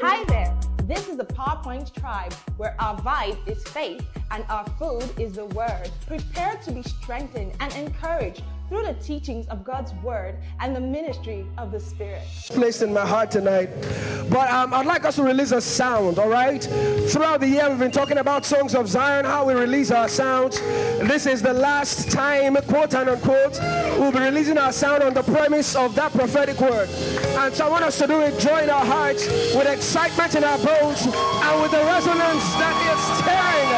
Hi there. This is the PowerPoint tribe where our vibe is faith and our food is the word. Prepare to be strengthened and encouraged through the teachings of God's word and the ministry of the Spirit. Placed in my heart tonight. But um, I'd like us to release a sound, all right? Throughout the year, we've been talking about Songs of Zion, how we release our sounds. This is the last time, quote unquote, we'll be releasing our sound on the premise of that prophetic word. So I want us to do it joy in our hearts, with excitement in our bones, and with the resonance that is tearing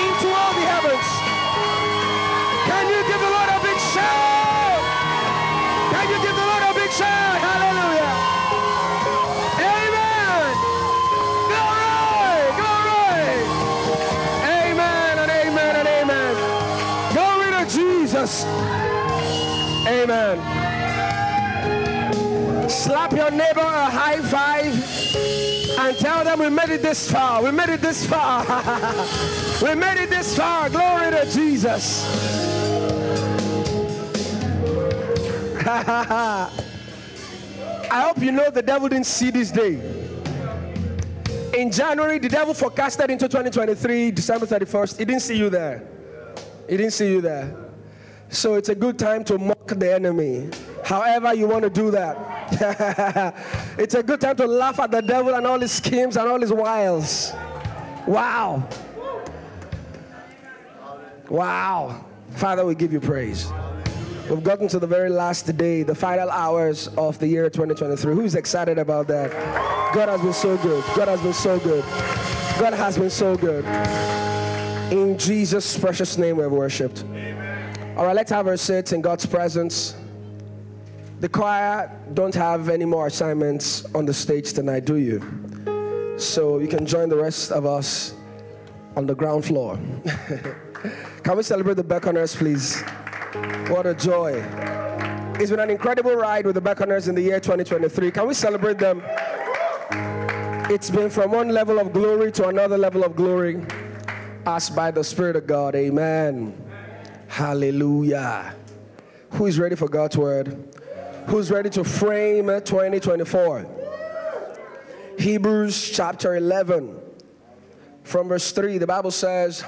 into all the heavens. Can you give the Lord a big shout? Can you give the Lord a big shout? Hallelujah. Amen. Go right! Amen and amen and amen. Glory, Slap your neighbor a high five and tell them we made it this far. We made it this far. we made it this far. Glory to Jesus. I hope you know the devil didn't see this day. In January, the devil forecasted into 2023, December 31st. He didn't see you there. He didn't see you there. So it's a good time to mock the enemy. However, you want to do that. it's a good time to laugh at the devil and all his schemes and all his wiles. Wow. Wow. Father, we give you praise. We've gotten to the very last day, the final hours of the year 2023. Who's excited about that? God has been so good. God has been so good. God has been so good. In Jesus' precious name, we have worshipped. All right, let's have our seats in God's presence. The choir don't have any more assignments on the stage tonight, do you? So you can join the rest of us on the ground floor. can we celebrate the Beckoners, please? What a joy. It's been an incredible ride with the Beckoners in the year 2023. Can we celebrate them? It's been from one level of glory to another level of glory, as by the Spirit of God. Amen. Hallelujah. Who is ready for God's word? Who's ready to frame eh, 2024? Hebrews chapter 11, from verse 3, the Bible says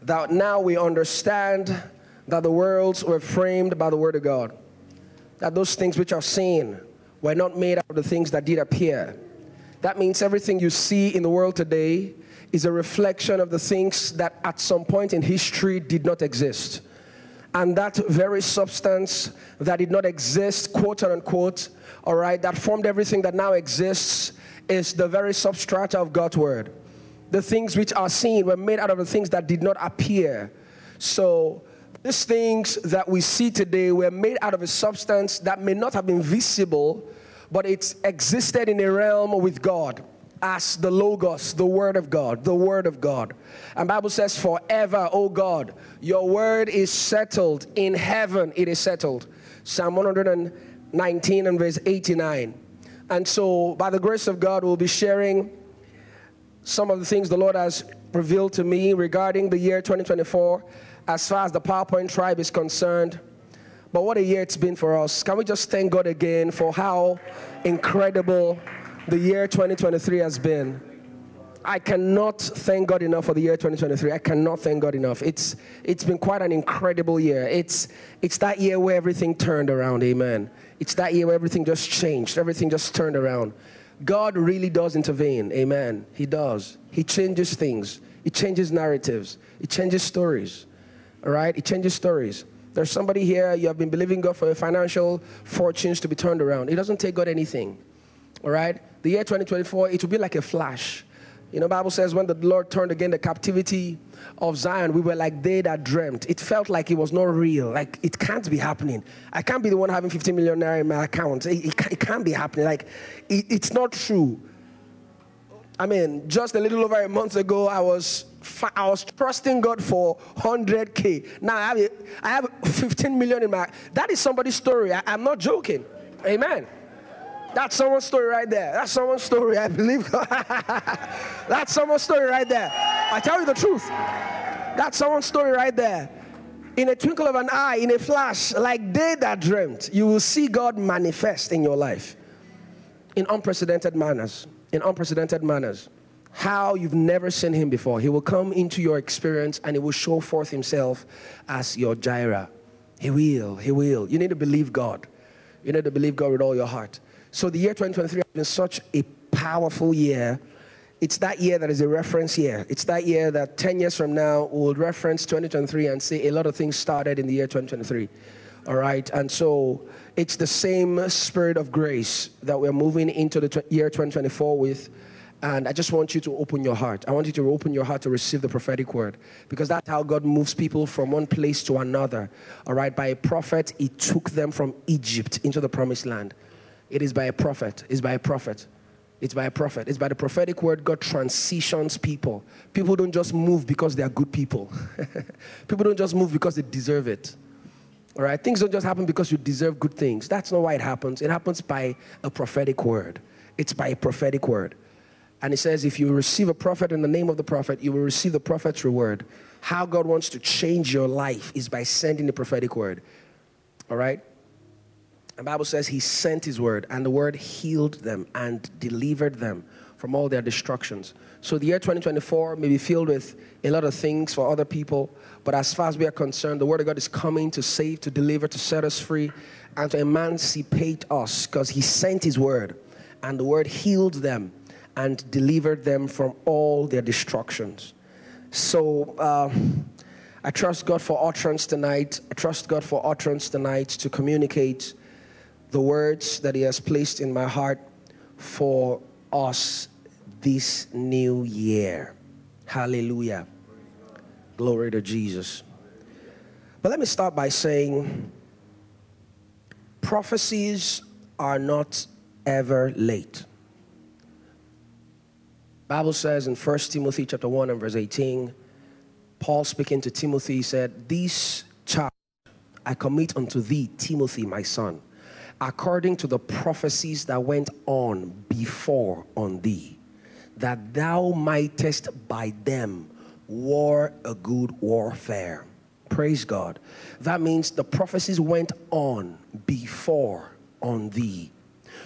that now we understand that the worlds were framed by the word of God, that those things which are seen were not made out of the things that did appear. That means everything you see in the world today is a reflection of the things that at some point in history did not exist. And that very substance that did not exist, quote unquote, all right, that formed everything that now exists is the very substrata of God's word. The things which are seen were made out of the things that did not appear. So, these things that we see today were made out of a substance that may not have been visible, but it existed in a realm with God as the logos the word of god the word of god. And bible says forever oh god your word is settled in heaven. It is settled. Psalm 119 and verse 89 and so by the grace of god we'll be sharing some of the things the lord has revealed to me regarding the year 2024 as far as the powerpoint tribe is concerned. But what a year it's been for us. Can we just thank god again for how incredible the year 2023 has been. I cannot thank God enough for the year 2023. I cannot thank God enough. It's it's been quite an incredible year. It's it's that year where everything turned around. Amen. It's that year where everything just changed. Everything just turned around. God really does intervene. Amen. He does. He changes things. He changes narratives. He changes stories. All right? He changes stories. There's somebody here, you have been believing God for your financial fortunes to be turned around. It doesn't take God anything. All right? The year 2024, it will be like a flash. You know, Bible says when the Lord turned again the captivity of Zion, we were like they that dreamt. It felt like it was not real. Like it can't be happening. I can't be the one having 15 million naira in my account. It, it, it can't be happening. Like it, it's not true. I mean, just a little over a month ago, I was I was trusting God for 100k. Now I have, I have 15 million in my. That is somebody's story. I, I'm not joking. Amen. That's someone's story right there. That's someone's story. I believe. That's someone's story right there. I tell you the truth. That's someone's story right there. In a twinkle of an eye, in a flash, like they that dreamt, you will see God manifest in your life in unprecedented manners. in unprecedented manners. How you've never seen him before. He will come into your experience and he will show forth himself as your Jireh. He will, he will. You need to believe God. You need to believe God with all your heart. So the year 2023 has been such a powerful year. It's that year that is a reference year. It's that year that 10 years from now we'll reference 2023 and say a lot of things started in the year 2023. All right. And so it's the same spirit of grace that we're moving into the year 2024 with. And I just want you to open your heart. I want you to open your heart to receive the prophetic word because that's how God moves people from one place to another. All right. By a prophet, He took them from Egypt into the promised land. It is by a prophet. It's by a prophet. It's by a prophet. It's by the prophetic word God transitions people. People don't just move because they are good people. people don't just move because they deserve it. All right? Things don't just happen because you deserve good things. That's not why it happens. It happens by a prophetic word. It's by a prophetic word. And it says, if you receive a prophet in the name of the prophet, you will receive the prophet's reward. How God wants to change your life is by sending the prophetic word. All right? The Bible says he sent his word, and the word healed them and delivered them from all their destructions. So the year 2024 may be filled with a lot of things for other people, but as far as we are concerned, the word of God is coming to save, to deliver, to set us free, and to emancipate us because he sent his word, and the word healed them and delivered them from all their destructions. So uh, I trust God for utterance tonight. I trust God for utterance tonight to communicate the words that He has placed in my heart for us this new year. Hallelujah. Glory to Jesus. But let me start by saying prophecies are not ever late. Bible says in 1 Timothy chapter 1 and verse 18, Paul speaking to Timothy said, This charge I commit unto thee, Timothy, my son according to the prophecies that went on before on thee, that thou mightest by them war a good warfare. Praise God. That means the prophecies went on before on thee.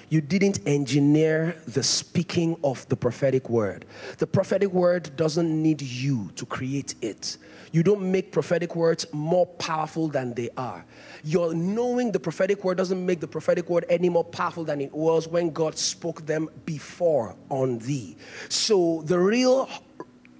You didn't engineer the speaking of the prophetic word. The prophetic word doesn't need you to create it. You don't make prophetic words more powerful than they are. Your knowing the prophetic word doesn't make the prophetic word any more powerful than it was when God spoke them before on thee. So the real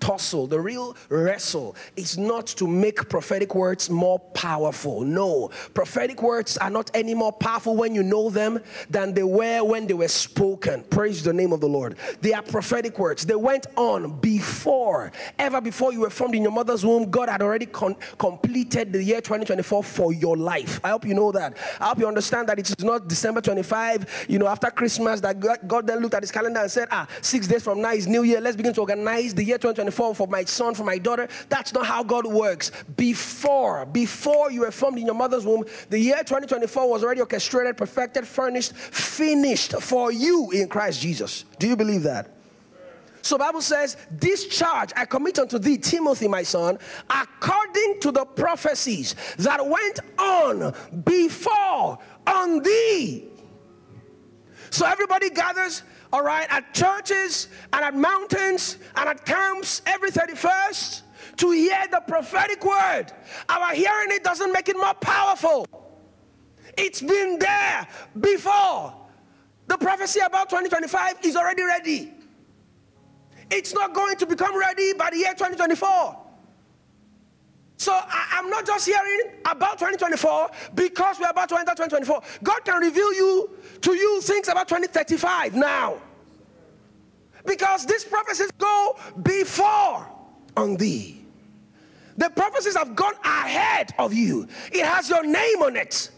tussle, the real wrestle is not to make prophetic words more powerful. No, prophetic words are not any more powerful when you know them than they were when they were spoken. Praise the name of the Lord. They are prophetic words. They went on before, ever before you were formed in your mother's womb. God had already con- completed the year 2024 for your life. I hope you know that. I hope you understand that it is not December 25, you know, after Christmas, that God then looked at his calendar and said, ah, six days from now is New Year. Let's begin to organize the year 2024 for, for my son, for my daughter. That's not how God works. Before, before you were formed in your mother's womb, the year 2024 was already orchestrated, perfected, furnished, finished for you in Christ Jesus. Do you believe that? So Bible says, This charge I commit unto thee, Timothy, my son, according to the prophecies that went on before on thee. So everybody gathers all right, at churches and at mountains and at camps every 31st to hear the prophetic word. Our hearing it doesn't make it more powerful. It's been there before. The prophecy about 2025 is already ready. It's not going to become ready by the year 2024. So I, am not just hearing about 2024 because we're about to enter 2024. God can reveal you to you things about 2035 now. Because these prophecies go before on thee. The prophecies have gone ahead of you. It has your name on it.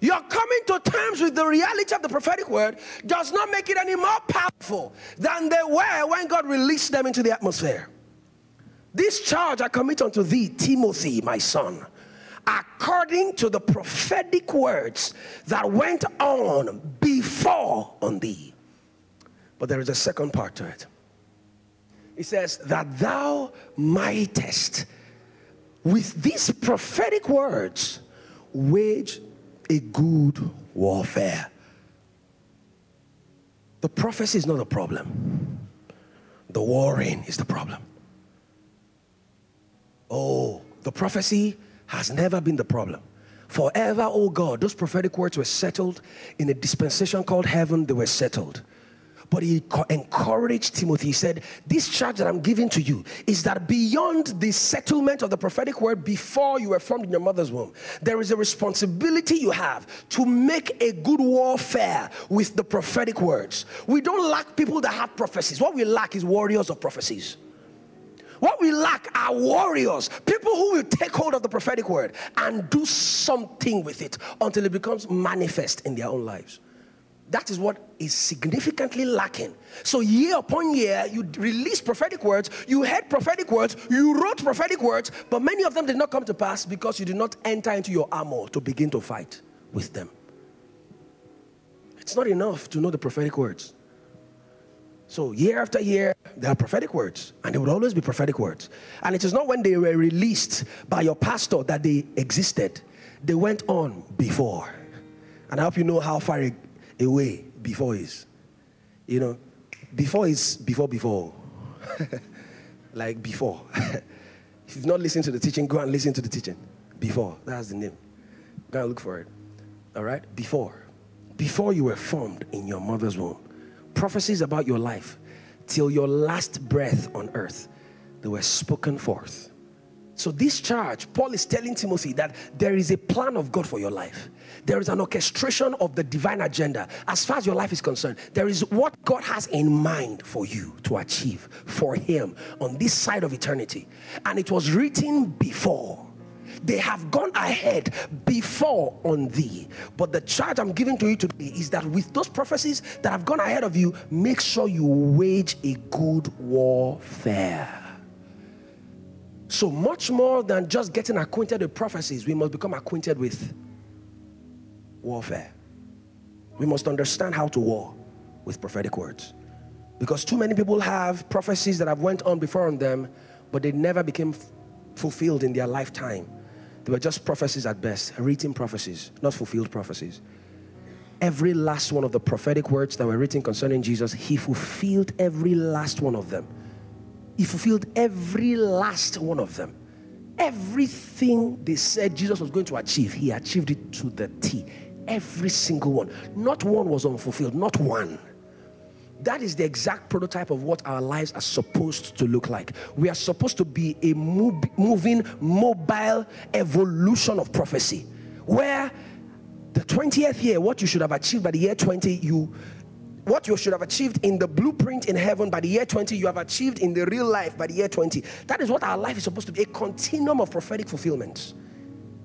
You're coming to terms with the reality of the prophetic word does not make it any more powerful than they were when God released them into the atmosphere. This charge I commit unto thee, Timothy, my son, according to the prophetic words that went on before on thee. But there is a second part to it. It says, That thou mightest, with these prophetic words, wage a good warfare. The prophecy is not a problem. The warring is the problem. Oh, the prophecy has never been the problem. Forever, oh God, those prophetic words were settled in a dispensation called heaven, they were settled. But he encouraged Timothy. He said, This charge that I'm giving to you is that beyond the settlement of the prophetic word before you were formed in your mother's womb, there is a responsibility you have to make a good warfare with the prophetic words. We don't lack people that have prophecies. What we lack is warriors of prophecies. What we lack are warriors, people who will take hold of the prophetic word and do something with it until it becomes manifest in their own lives. That is what is significantly lacking. So, year upon year, you release prophetic words, you heard prophetic words, you wrote prophetic words, but many of them did not come to pass because you did not enter into your armor to begin to fight with them. It's not enough to know the prophetic words. So, year after year, there are prophetic words, and there would always be prophetic words. And it is not when they were released by your pastor that they existed, they went on before. And I hope you know how far away before is. You know, before is before, before. like before. if you've not listened to the teaching, go and listen to the teaching. Before, that's the name. Go and look for it. All right? Before. Before you were formed in your mother's womb prophecies about your life till your last breath on earth, they were spoken forth. So, this charge, Paul is telling Timothy that there is a plan of God for your life. There is an orchestration of the divine agenda. As far as your life is concerned, there is what God has in mind for you to achieve for Him on this side of eternity. And it was written before they have gone ahead before on thee. But the charge I'm giving to you today is that with those prophecies that have gone ahead of you, make sure you wage a good warfare. So, much more than just getting acquainted with prophecies, we must become acquainted with warfare. We must understand how to war with prophetic words. Because too many people have prophecies that have went on before on them, but they never became fulfilled in their lifetime. They were just prophecies at best, written prophecies, not fulfilled prophecies. Every last one of the prophetic words that were written concerning Jesus, he fulfilled every last one of them. He fulfilled every last one of them. Everything they said Jesus was going to achieve, he achieved it to the T. Every single one. Not one was unfulfilled, not one. That is the exact prototype of what our lives are supposed to look like. We are supposed to be a moving, mobile evolution of prophecy where the 20th year, what you should have achieved by the year 20, you what you should have achieved in the blueprint in heaven by the year 20, you have achieved in the real life by the year 20. That is what our life is supposed to be a continuum of prophetic fulfillment.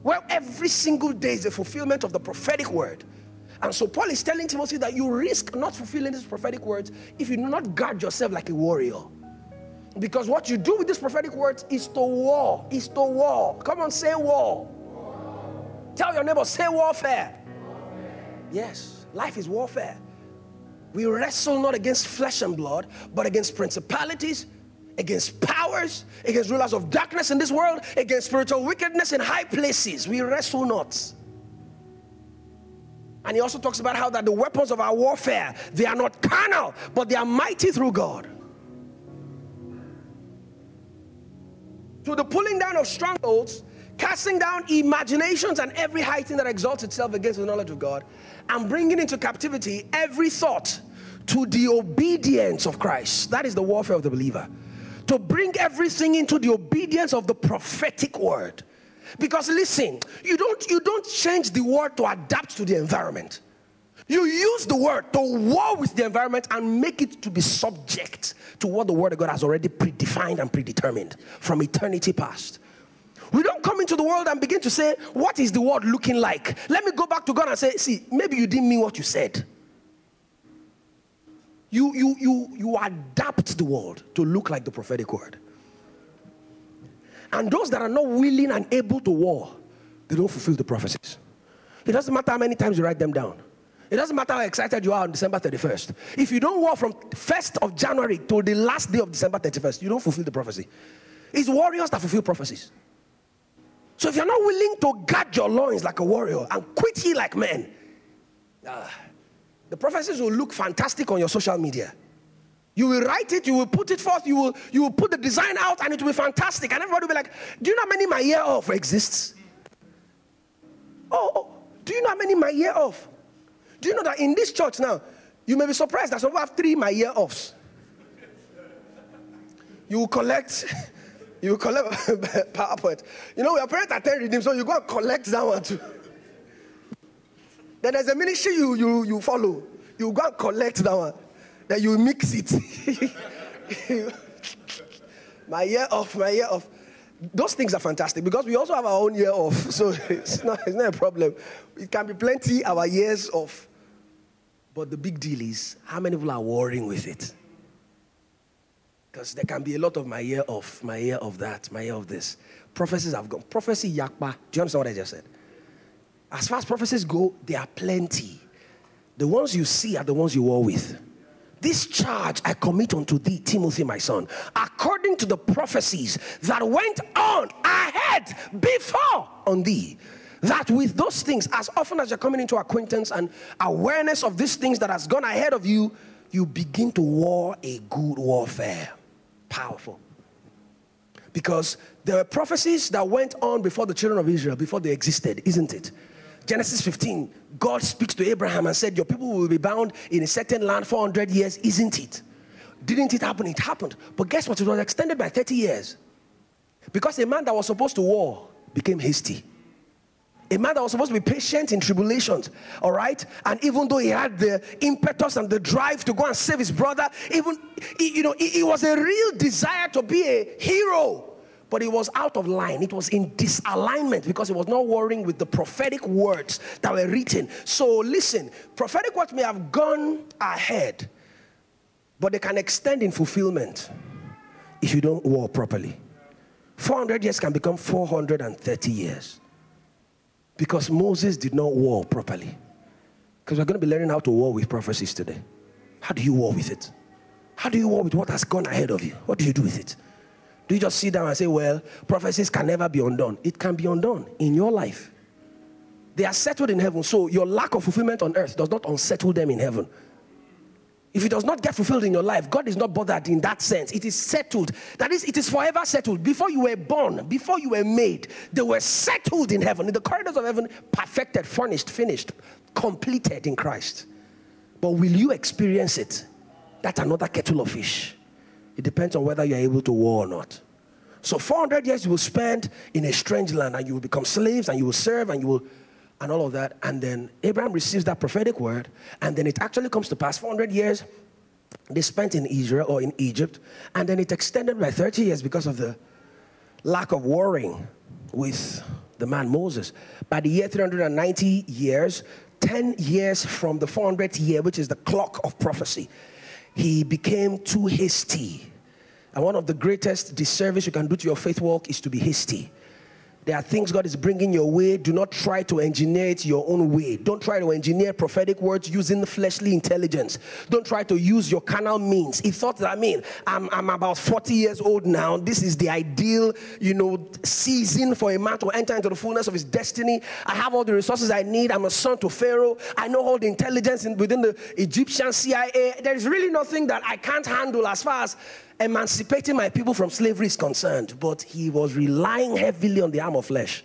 Where every single day is a fulfillment of the prophetic word. And so Paul is telling Timothy that you risk not fulfilling these prophetic words if you do not guard yourself like a warrior. Because what you do with these prophetic words is to war, is to war. Come on, say war. war. Tell your neighbor, say warfare. warfare. Yes, life is warfare. We wrestle not against flesh and blood, but against principalities, against powers, against rulers of darkness in this world, against spiritual wickedness in high places. We wrestle not. And he also talks about how that the weapons of our warfare, they are not carnal, but they are mighty through God. To the pulling down of strongholds, casting down imaginations and every high that exalts itself against the knowledge of God, and bringing into captivity every thought to the obedience of Christ. That is the warfare of the believer. To bring everything into the obedience of the prophetic word. Because listen, you don't you don't change the word to adapt to the environment. You use the word to war with the environment and make it to be subject to what the word of God has already predefined and predetermined from eternity past. We don't come into the world and begin to say, What is the world looking like? Let me go back to God and say, See, maybe you didn't mean what you said. You, you, you, you adapt the world to look like the prophetic word. And those that are not willing and able to war, they don't fulfill the prophecies. It doesn't matter how many times you write them down. It doesn't matter how excited you are on December 31st. If you don't war from 1st of January to the last day of December 31st, you don't fulfill the prophecy. It's warriors that fulfill prophecies. So if you're not willing to guard your loins like a warrior and quit ye like men, uh, the prophecies will look fantastic on your social media. You will write it, you will put it forth, you will, you will put the design out, and it will be fantastic. And everybody will be like, Do you know how many my year off exists? Oh, oh, do you know how many my year off? Do you know that in this church now, you may be surprised that some people have three my year offs. You will collect, you will collect PowerPoint. You know, we your parents attend redeem, so you go and collect that one too. Then there's a ministry you, you, you follow. You go and collect that one. Then you mix it. my year off, my year off. Those things are fantastic because we also have our own year off. So it's not, it's not a problem. It can be plenty our years off. But the big deal is how many people are worrying with it? Because there can be a lot of my year off, my year of that, my year of this. Prophecies have gone. Prophecy yakpa. Do you understand what I just said? As far as prophecies go, there are plenty. The ones you see are the ones you war with. This charge I commit unto thee, Timothy, my son, according to the prophecies that went on ahead before on thee. That with those things, as often as you're coming into acquaintance and awareness of these things that has gone ahead of you, you begin to war a good warfare. Powerful. Because there were prophecies that went on before the children of Israel, before they existed, isn't it? Genesis 15, God speaks to Abraham and said, Your people will be bound in a certain land 400 years, isn't it? Didn't it happen? It happened. But guess what? It was extended by 30 years. Because a man that was supposed to war became hasty. A man that was supposed to be patient in tribulations, all right? And even though he had the impetus and the drive to go and save his brother, even, you know, it was a real desire to be a hero but it was out of line. It was in disalignment because it was not worrying with the prophetic words that were written. So listen, prophetic words may have gone ahead, but they can extend in fulfillment if you don't war properly. 400 years can become 430 years because Moses did not war properly. Because we're going to be learning how to war with prophecies today. How do you war with it? How do you war with what has gone ahead of you? What do you do with it? Do you just sit down and say, well, prophecies can never be undone? It can be undone in your life. They are settled in heaven, so your lack of fulfillment on earth does not unsettle them in heaven. If it does not get fulfilled in your life, God is not bothered in that sense. It is settled. That is, it is forever settled. Before you were born, before you were made, they were settled in heaven, in the corridors of heaven, perfected, furnished, finished, completed in Christ. But will you experience it? That's another kettle of fish. It depends on whether you're able to war or not. So 400 years you will spend in a strange land and you will become slaves and you will serve and you will and all of that. And then Abraham receives that prophetic word and then it actually comes to pass 400 years they spent in Israel or in Egypt and then it extended by 30 years because of the lack of warring with the man Moses. By the year 390 years, 10 years from the 400th year, which is the clock of prophecy, he became too hasty. And one of the greatest disservice you can do to your faith walk is to be hasty. There are things God is bringing your way. Do not try to engineer it your own way. Don't try to engineer prophetic words using fleshly intelligence. Don't try to use your carnal means. He thought that, I mean, I'm, I'm about 40 years old now. This is the ideal, you know, season for a man to enter into the fullness of his destiny. I have all the resources I need. I'm a son to Pharaoh. I know all the intelligence in, within the Egyptian CIA. There is really nothing that I can't handle as far as emancipating my people from slavery is concerned, but he was relying heavily on the arm of flesh.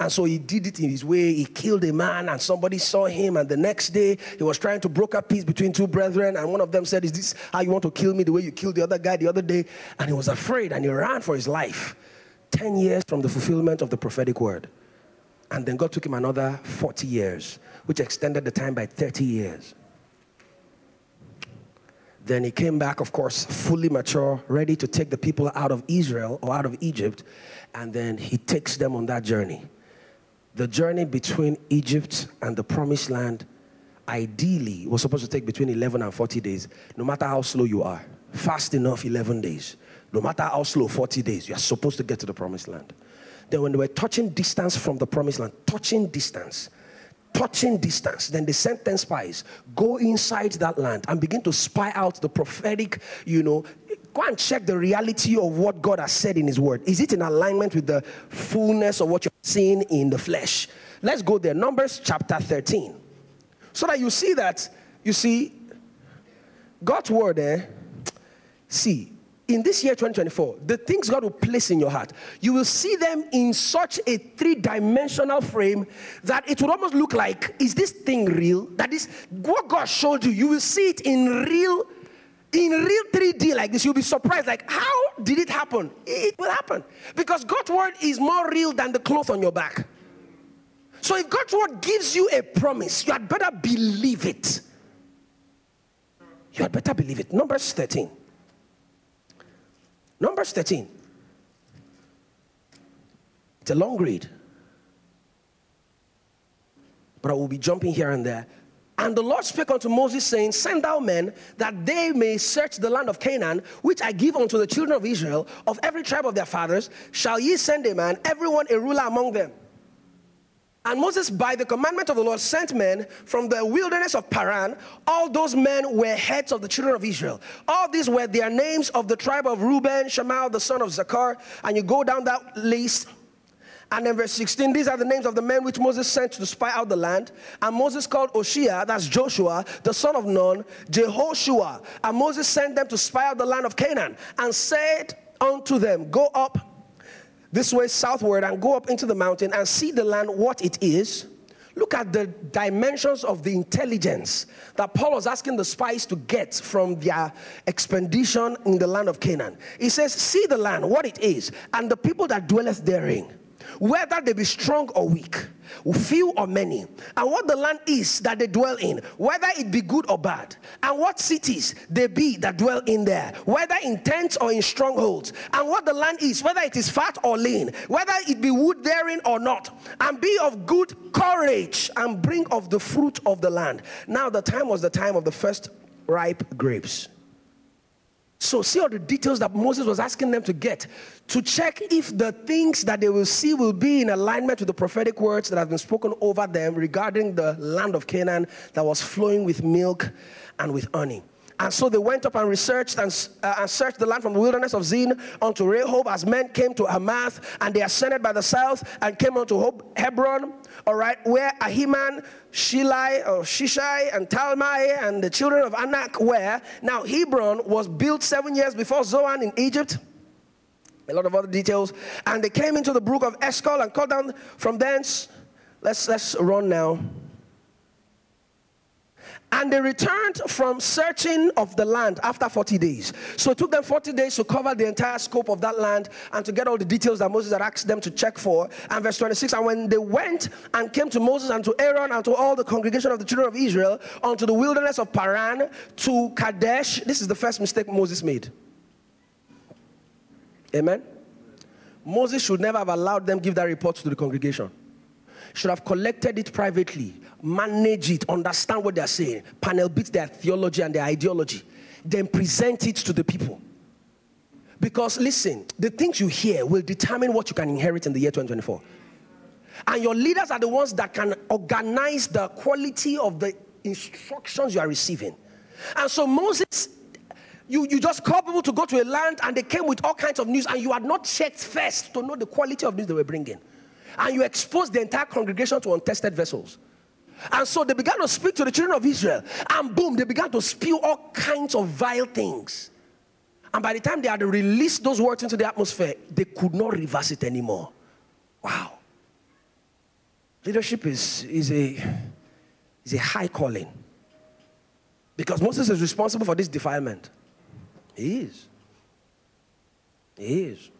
And so he did it in his way. He killed a man, and somebody saw him. And the next day, he was trying to broker peace between two brethren. And one of them said, Is this how you want to kill me the way you killed the other guy the other day? And he was afraid and he ran for his life. 10 years from the fulfillment of the prophetic word. And then God took him another 40 years, which extended the time by 30 years. Then he came back, of course, fully mature, ready to take the people out of Israel or out of Egypt. And then he takes them on that journey. The journey between Egypt and the promised land, ideally, was supposed to take between 11 and 40 days, no matter how slow you are. Fast enough, 11 days. No matter how slow, 40 days, you're supposed to get to the promised land. Then, when they were touching distance from the promised land, touching distance, touching distance. Then they sent 10 spies, go inside that land and begin to spy out the prophetic, you know, go and check the reality of what God has said in His Word. Is it in alignment with the fullness of what you're seeing in the flesh? Let's go there. Numbers chapter 13. So that you see that, you see, God's Word there, eh, See, in this year 2024, the things God will place in your heart, you will see them in such a three dimensional frame that it would almost look like, is this thing real? That is what God showed you. You will see it in real, in real 3D like this. You'll be surprised, like, how did it happen? It will happen. Because God's word is more real than the cloth on your back. So if God's word gives you a promise, you had better believe it. You had better believe it. Numbers 13. Numbers 13. It's a long read. But I will be jumping here and there. And the Lord spake unto Moses, saying, Send thou men that they may search the land of Canaan, which I give unto the children of Israel, of every tribe of their fathers, shall ye send a man, everyone a ruler among them. And Moses, by the commandment of the Lord, sent men from the wilderness of Paran. All those men were heads of the children of Israel. All these were their names of the tribe of Reuben, Shammah, the son of Zaccur. And you go down that list. And then verse 16, these are the names of the men which Moses sent to spy out the land. And Moses called Oshea, that's Joshua, the son of Nun, Jehoshua. And Moses sent them to spy out the land of Canaan and said unto them, Go up this way southward and go up into the mountain and see the land, what it is. Look at the dimensions of the intelligence that Paul was asking the spies to get from their expedition in the land of Canaan. He says, See the land, what it is, and the people that dwelleth therein whether they be strong or weak, few or many, and what the land is that they dwell in, whether it be good or bad, and what cities they be that dwell in there, whether in tents or in strongholds, and what the land is, whether it is fat or lean, whether it be wood therein or not, and be of good courage, and bring of the fruit of the land. Now, the time was the time of the first ripe grapes. So, see all the details that Moses was asking them to get to check if the things that they will see will be in alignment with the prophetic words that have been spoken over them regarding the land of Canaan that was flowing with milk and with honey. And so they went up and researched and, uh, and searched the land from the wilderness of Zin unto Rehob as men came to Hamath, and they ascended by the south and came unto Hebron, all right, where Ahiman, Shilai, or Shishai, and Talmai, and the children of Anak were. Now, Hebron was built seven years before Zoan in Egypt a lot of other details. And they came into the brook of Eshcol and cut down from thence. Let's let's run now. And they returned from searching of the land after 40 days. So it took them 40 days to cover the entire scope of that land and to get all the details that Moses had asked them to check for. And verse 26 And when they went and came to Moses and to Aaron and to all the congregation of the children of Israel unto the wilderness of Paran to Kadesh, this is the first mistake Moses made. Amen. Moses should never have allowed them give that report to the congregation. Should have collected it privately manage it, understand what they're saying, panel beat their theology and their ideology, then present it to the people. Because listen, the things you hear will determine what you can inherit in the year 2024. And your leaders are the ones that can organize the quality of the instructions you are receiving. And so Moses, you, you just call people to go to a land and they came with all kinds of news and you had not checked first to know the quality of news they were bringing. And you exposed the entire congregation to untested vessels. And so they began to speak to the children of Israel, and boom, they began to spew all kinds of vile things. And by the time they had released those words into the atmosphere, they could not reverse it anymore. Wow. Leadership is, is, a, is a high calling. Because Moses is responsible for this defilement. He is. He is.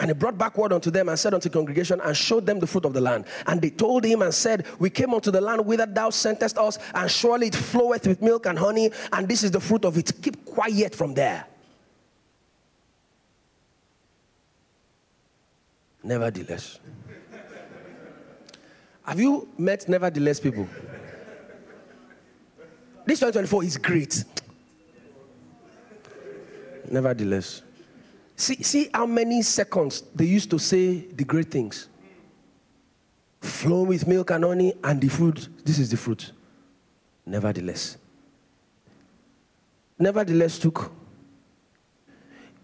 And he brought back word unto them and said unto the congregation and showed them the fruit of the land. And they told him and said, We came unto the land whither thou sentest us, and surely it floweth with milk and honey, and this is the fruit of it. Keep quiet from there. Nevertheless. Have you met nevertheless people? This 2024 is great. Nevertheless. See, see how many seconds they used to say the great things. Flowing with milk and honey, and the fruit, this is the fruit. Nevertheless. Nevertheless, took.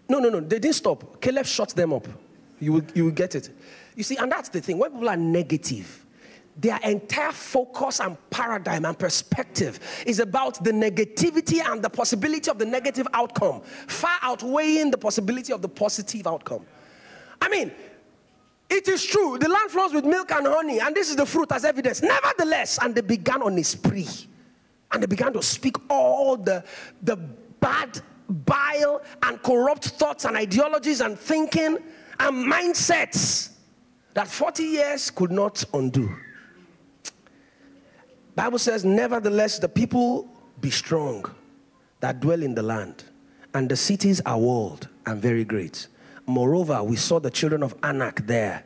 No, no, no, they didn't stop. Caleb shut them up. You will, you will get it. You see, and that's the thing. When people are negative, their entire focus and paradigm and perspective is about the negativity and the possibility of the negative outcome, far outweighing the possibility of the positive outcome. I mean, it is true, the land flows with milk and honey, and this is the fruit as evidence. Nevertheless, and they began on a spree, and they began to speak all the, the bad, bile, and corrupt thoughts and ideologies and thinking and mindsets that 40 years could not undo. Bible says, nevertheless, the people be strong that dwell in the land, and the cities are walled and very great. Moreover, we saw the children of Anak there.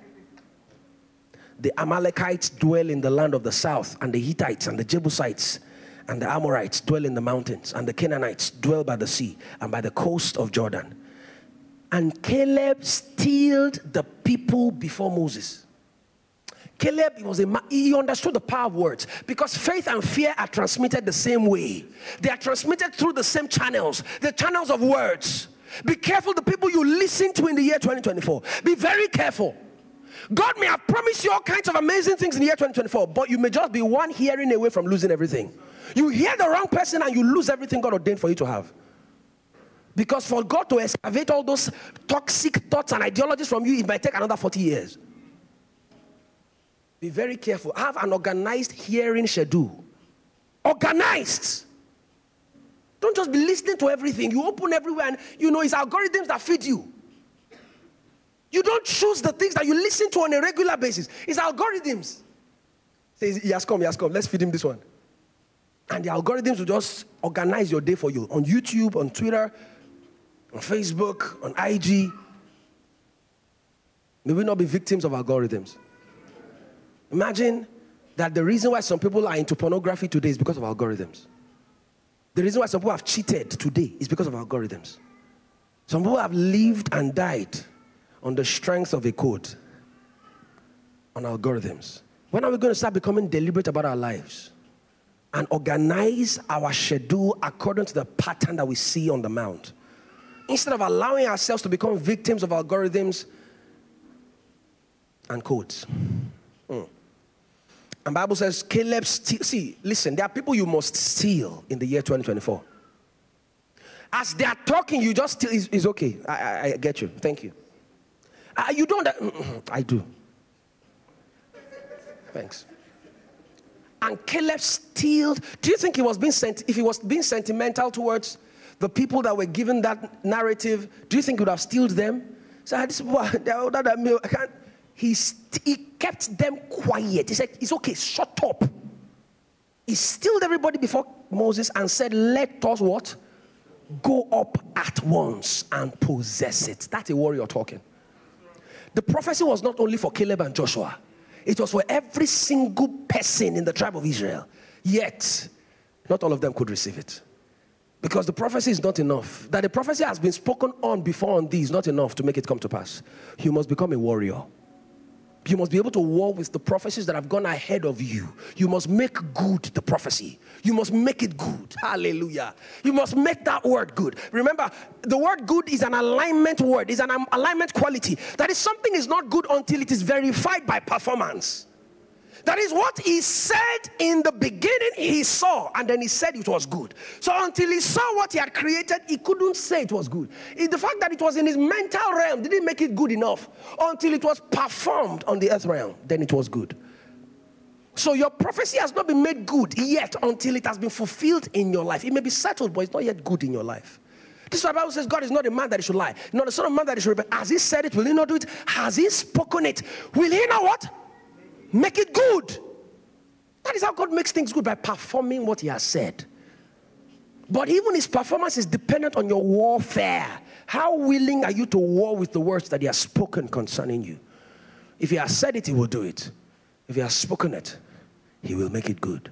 The Amalekites dwell in the land of the south, and the Hittites and the Jebusites and the Amorites dwell in the mountains, and the Canaanites dwell by the sea and by the coast of Jordan. And Caleb stilled the people before Moses. Caleb was a he understood the power of words because faith and fear are transmitted the same way. They are transmitted through the same channels, the channels of words. Be careful the people you listen to in the year 2024. Be very careful. God may have promised you all kinds of amazing things in the year 2024, but you may just be one hearing away from losing everything. You hear the wrong person and you lose everything God ordained for you to have. Because for God to excavate all those toxic thoughts and ideologies from you, it might take another 40 years. Be very careful. Have an organized hearing schedule. Organized. Don't just be listening to everything. You open everywhere and you know it's algorithms that feed you. You don't choose the things that you listen to on a regular basis. It's algorithms. Says he has come, he has come. Let's feed him this one. And the algorithms will just organize your day for you on YouTube, on Twitter, on Facebook, on IG. May we not be victims of algorithms. Imagine that the reason why some people are into pornography today is because of algorithms. The reason why some people have cheated today is because of algorithms. Some people have lived and died on the strength of a code, on algorithms. When are we going to start becoming deliberate about our lives and organize our schedule according to the pattern that we see on the mount? Instead of allowing ourselves to become victims of algorithms and codes. Mm. And Bible says Caleb. See, listen, there are people you must steal in the year 2024. As they are talking, you just steal. It's, okay. I, I, I, get you. Thank you. Uh, you don't. I do. Thanks. And Caleb stealed. Do you think he was being sent? If he was being sentimental towards the people that were given that narrative, do you think he would have stealed them? So ah, this than. I can't he, st- he kept them quiet. He said, It's okay, shut up. He stilled everybody before Moses and said, Let us what? Go up at once and possess it. That's a warrior talking. The prophecy was not only for Caleb and Joshua, it was for every single person in the tribe of Israel. Yet, not all of them could receive it. Because the prophecy is not enough. That the prophecy has been spoken on before on these, not enough to make it come to pass. You must become a warrior. You must be able to war with the prophecies that have gone ahead of you. You must make good the prophecy. You must make it good. Hallelujah. You must make that word good. Remember, the word good is an alignment word, is an alignment quality. That is something is not good until it is verified by performance. That is what he said in the beginning, he saw, and then he said it was good. So until he saw what he had created, he couldn't say it was good. the fact that it was in his mental realm didn't make it good enough until it was performed on the earth realm, then it was good. So your prophecy has not been made good yet until it has been fulfilled in your life. It may be settled, but it's not yet good in your life. This is why the Bible says God is not a man that he should lie, not the son of man that he should repent. Has he said it? Will he not do it? Has he spoken it? Will he not what? Make it good. That is how God makes things good by performing what He has said. But even His performance is dependent on your warfare. How willing are you to war with the words that He has spoken concerning you? If He has said it, He will do it. If He has spoken it, He will make it good.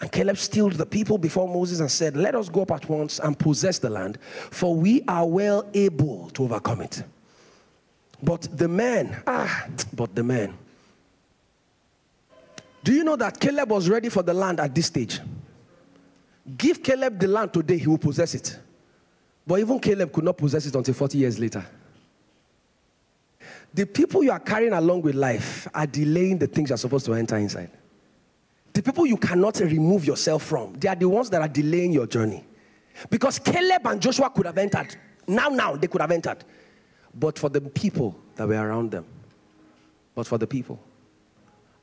And Caleb stilled the people before Moses and said, Let us go up at once and possess the land, for we are well able to overcome it. But the men, ah, but the men, do you know that Caleb was ready for the land at this stage? Give Caleb the land today, he will possess it. But even Caleb could not possess it until 40 years later. The people you are carrying along with life are delaying the things you're supposed to enter inside. The people you cannot remove yourself from, they are the ones that are delaying your journey. Because Caleb and Joshua could have entered. Now, now, they could have entered. But for the people that were around them. But for the people.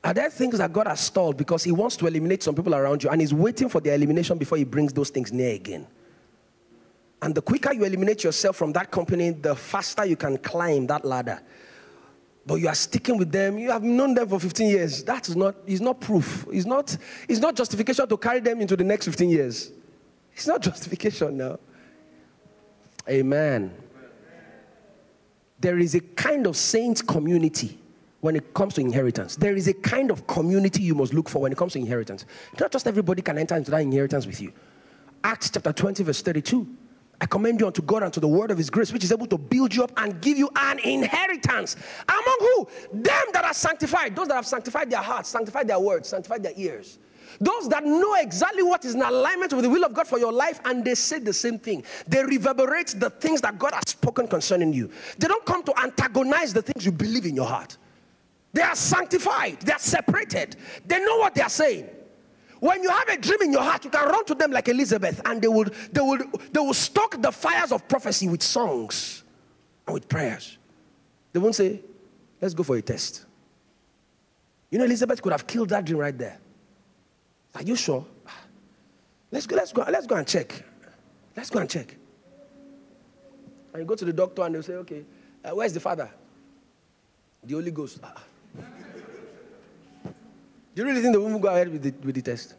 Are there things that God has stalled because He wants to eliminate some people around you and He's waiting for their elimination before He brings those things near again? And the quicker you eliminate yourself from that company, the faster you can climb that ladder. But you are sticking with them. You have known them for 15 years. That is not, is not proof. It's not, it's not justification to carry them into the next 15 years. It's not justification now. Amen. There is a kind of saint community when it comes to inheritance. There is a kind of community you must look for when it comes to inheritance. Not just everybody can enter into that inheritance with you. Acts chapter 20, verse 32. I commend you unto God and to the word of his grace, which is able to build you up and give you an inheritance. Among who? Them that are sanctified. Those that have sanctified their hearts, sanctified their words, sanctified their ears. Those that know exactly what is in alignment with the will of God for your life and they say the same thing. They reverberate the things that God has spoken concerning you. They don't come to antagonize the things you believe in your heart. They are sanctified, they are separated, they know what they are saying. When you have a dream in your heart, you can run to them like Elizabeth, and they will, they will, they will stoke the fires of prophecy with songs and with prayers. They won't say, Let's go for a test. You know, Elizabeth could have killed that dream right there. Are you sure? Let's go, let's go, let's go and check. Let's go and check. And you go to the doctor and they'll say, okay, uh, where's the father? The Holy Ghost. Ah. You really think they will go ahead with the, with the test?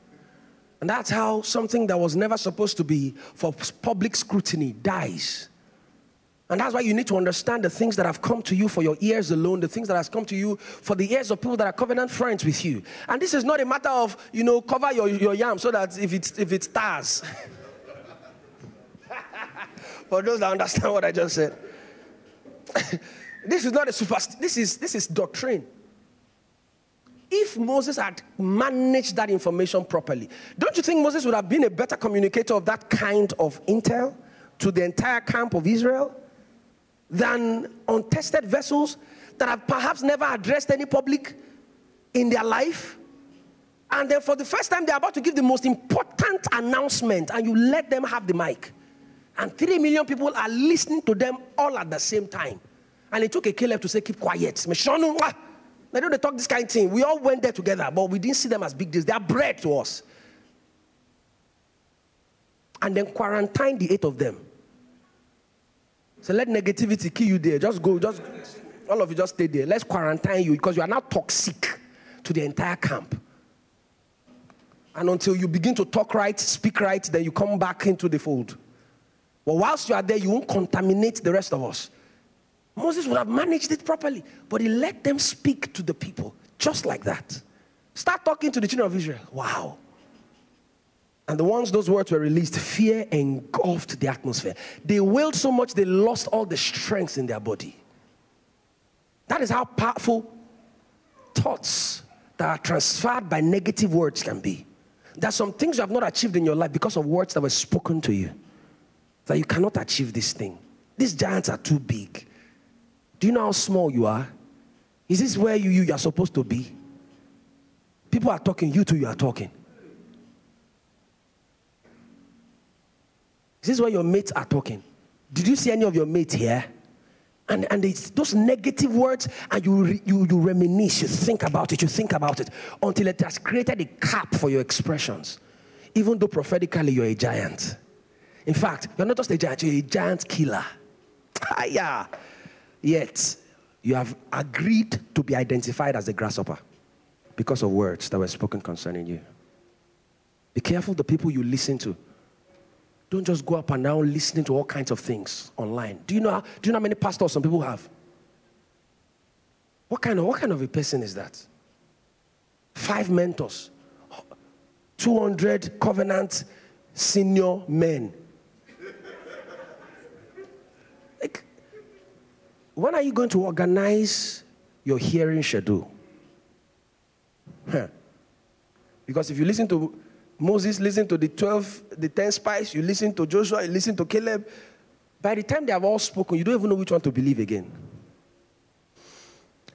And that's how something that was never supposed to be for public scrutiny dies. And that's why you need to understand the things that have come to you for your ears alone, the things that has come to you for the ears of people that are covenant friends with you. And this is not a matter of, you know, cover your, your yam so that if it, if it stars. for those that understand what I just said. this is not a super, this is, this is doctrine. If Moses had managed that information properly, don't you think Moses would have been a better communicator of that kind of intel to the entire camp of Israel than untested vessels that have perhaps never addressed any public in their life? And then for the first time, they're about to give the most important announcement, and you let them have the mic. And three million people are listening to them all at the same time. And it took a Caleb to say, Keep quiet. They don't talk this kind of thing. We all went there together, but we didn't see them as big deals. They are bread to us. And then quarantine the eight of them. So let negativity kill you there. Just go, just all of you just stay there. Let's quarantine you because you are now toxic to the entire camp. And until you begin to talk right, speak right, then you come back into the fold. But whilst you are there, you won't contaminate the rest of us. Moses would have managed it properly, but he let them speak to the people just like that. Start talking to the children of Israel. Wow. And the ones those words were released, fear engulfed the atmosphere. They wailed so much they lost all the strength in their body. That is how powerful thoughts that are transferred by negative words can be. There are some things you have not achieved in your life because of words that were spoken to you. That you cannot achieve this thing. These giants are too big. Do you know how small you are? Is this where you, you are supposed to be? People are talking, you too, you are talking. Is this where your mates are talking? Did you see any of your mates here? And, and it's those negative words, and you, you, you reminisce, you think about it, you think about it, until it has created a cap for your expressions. Even though prophetically you're a giant. In fact, you're not just a giant, you're a giant killer. Ah, yeah. Yet, you have agreed to be identified as a grasshopper because of words that were spoken concerning you. Be careful the people you listen to. Don't just go up and down listening to all kinds of things online. Do you know, how, do you know how many pastors some people have? What kind of, what kind of a person is that? Five mentors, 200 covenant senior men when are you going to organize your hearing schedule? Huh. Because if you listen to Moses, listen to the 12, the 10 spies, you listen to Joshua, you listen to Caleb, by the time they have all spoken, you don't even know which one to believe again.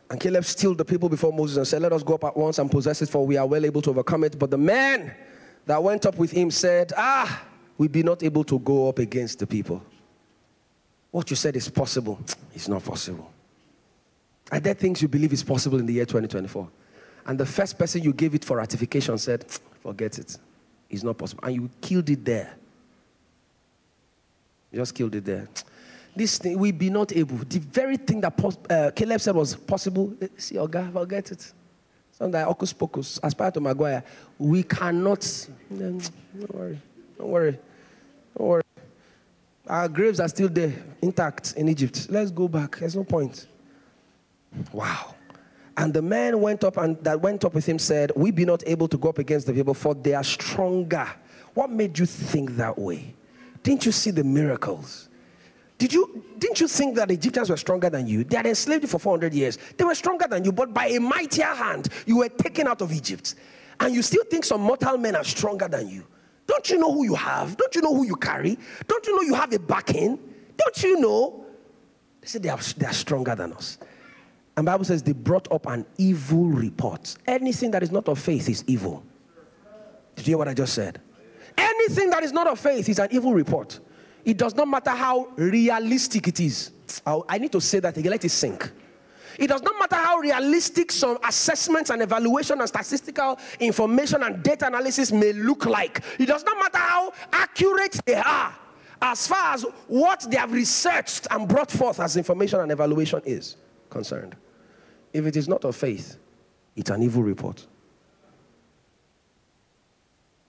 And Caleb stilled the people before Moses and said, Let us go up at once and possess it, for we are well able to overcome it. But the men that went up with him said, Ah, we be not able to go up against the people. What you said is possible. It's not possible. Are there things you believe is possible in the year 2024? And the first person you gave it for ratification said, Forget it. It's not possible. And you killed it there. You just killed it there. This thing, we be not able. The very thing that uh, Caleb said was possible, eh, see, God, forget it. Like Ocus Pocus, aspire to Maguire. We cannot. Don't worry. Don't worry. Don't worry. Our graves are still there, intact in Egypt. Let's go back. There's no point. Wow. And the man went up and that went up with him said, We be not able to go up against the people, for they are stronger. What made you think that way? Didn't you see the miracles? Did you, didn't you think that the Egyptians were stronger than you? They had enslaved you for 400 years. They were stronger than you, but by a mightier hand, you were taken out of Egypt. And you still think some mortal men are stronger than you. Don't you know who you have? Don't you know who you carry? Don't you know you have a backing? Don't you know? They said they are, they are stronger than us. And Bible says they brought up an evil report. Anything that is not of faith is evil. Did you hear what I just said? Anything that is not of faith is an evil report. It does not matter how realistic it is. I need to say that again, let it sink. It does not matter how realistic some assessments and evaluation and statistical information and data analysis may look like. It does not matter how accurate they are as far as what they have researched and brought forth as information and evaluation is concerned. If it is not of faith, it's an evil report.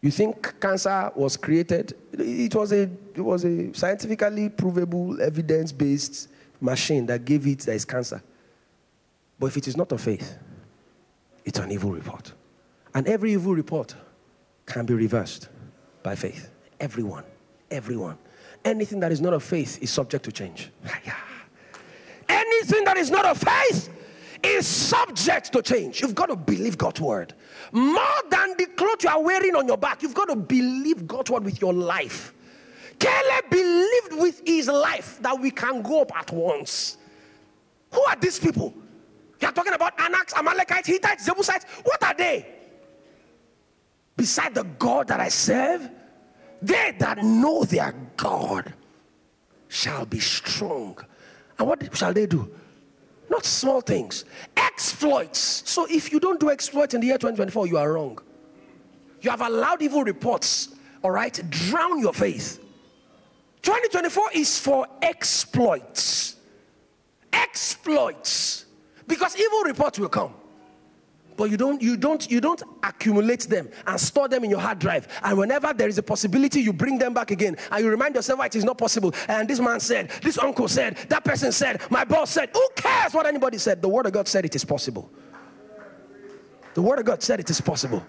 You think cancer was created? It was a, it was a scientifically provable, evidence based machine that gave it there is cancer. But if it is not of faith, it's an evil report. And every evil report can be reversed by faith. Everyone. Everyone. Anything that is not of faith is subject to change. Anything that is not of faith is subject to change. You've got to believe God's word. More than the clothes you are wearing on your back, you've got to believe God's word with your life. Caleb believed with his life that we can go up at once. Who are these people? You are talking about Anaks, Amalekites, Hittites, Jebusites. What are they? Beside the God that I serve, they that know their God shall be strong. And what shall they do? Not small things, exploits. So if you don't do exploits in the year 2024, you are wrong. You have allowed evil reports, all right, drown your faith. 2024 is for exploits. Exploits. Because evil reports will come. But you don't you don't you don't accumulate them and store them in your hard drive. And whenever there is a possibility you bring them back again. And you remind yourself why it is not possible. And this man said this uncle said that person said my boss said. Who cares what anybody said? The word of god said it is possible. The word of god said it is possible.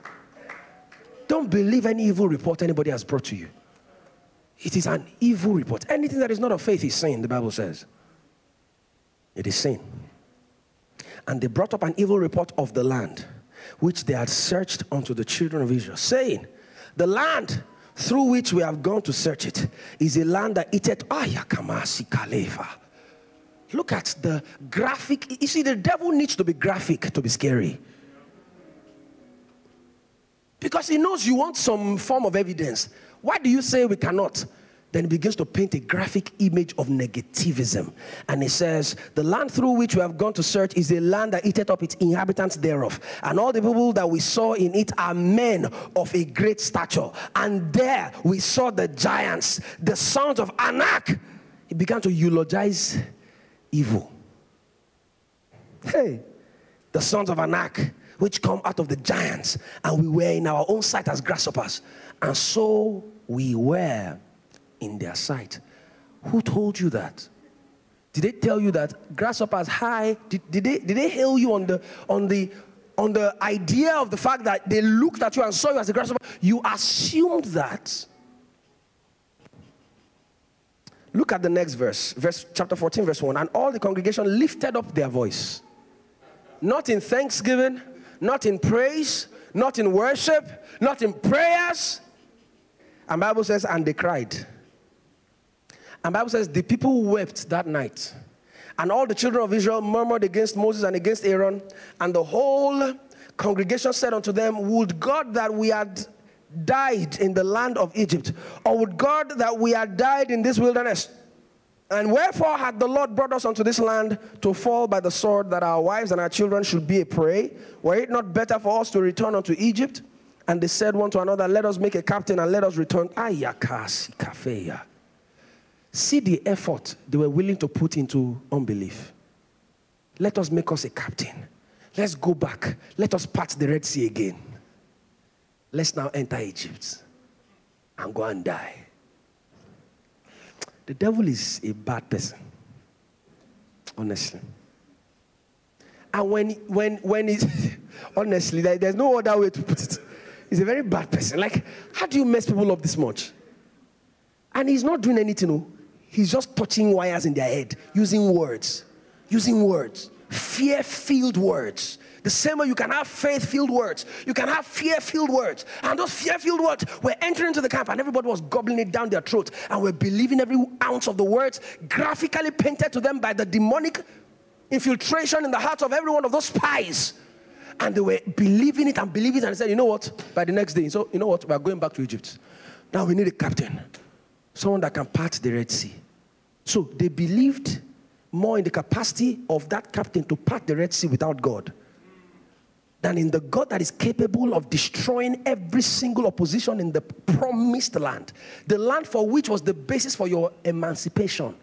Don't believe any evil report anybody has brought to you. It is an evil report. Anything that is not of faith is sin the bible says. It is sin and they brought up an evil report of the land, which they had searched unto the children of Israel, saying, The land through which we have gone to search it is a land that eateth ayakamasi kaleva. Look at the graphic. You see, the devil needs to be graphic to be scary. Because he knows you want some form of evidence. Why do you say we cannot? Then he begins to paint a graphic image of negativism. And he says, The land through which we have gone to search is a land that eateth up its inhabitants thereof. And all the people that we saw in it are men of a great stature. And there we saw the giants, the sons of Anak. He began to eulogize evil. Hey, the sons of Anak, which come out of the giants, and we were in our own sight as grasshoppers. And so we were in their sight. Who told you that? Did they tell you that grasshoppers high? Did, did, they, did they hail you on the, on, the, on the idea of the fact that they looked at you and saw you as a grasshopper? You assumed that. Look at the next verse, verse chapter 14, verse 1. And all the congregation lifted up their voice. Not in thanksgiving, not in praise, not in worship, not in prayers. And Bible says, and they cried. And Bible says the people wept that night. And all the children of Israel murmured against Moses and against Aaron. And the whole congregation said unto them, Would God that we had died in the land of Egypt, or would God that we had died in this wilderness? And wherefore had the Lord brought us unto this land to fall by the sword, that our wives and our children should be a prey? Were it not better for us to return unto Egypt? And they said one to another, Let us make a captain and let us return. Ayakasi kafeya. See the effort they were willing to put into unbelief. Let us make us a captain. Let's go back. Let us part the Red Sea again. Let's now enter Egypt and go and die. The devil is a bad person. Honestly. And when when when he's honestly, there's no other way to put it. He's a very bad person. Like, how do you mess people up this much? And he's not doing anything. Oh. He's just touching wires in their head, using words, using words, fear filled words. The same way you can have faith filled words, you can have fear filled words. And those fear filled words were entering into the camp, and everybody was gobbling it down their throat and were believing every ounce of the words graphically painted to them by the demonic infiltration in the hearts of every one of those spies. And they were believing it and believing it, and said, You know what? By the next day, so you know what? We are going back to Egypt. Now we need a captain, someone that can part the Red Sea. So they believed more in the capacity of that captain to part the Red Sea without God than in the God that is capable of destroying every single opposition in the promised land, the land for which was the basis for your emancipation.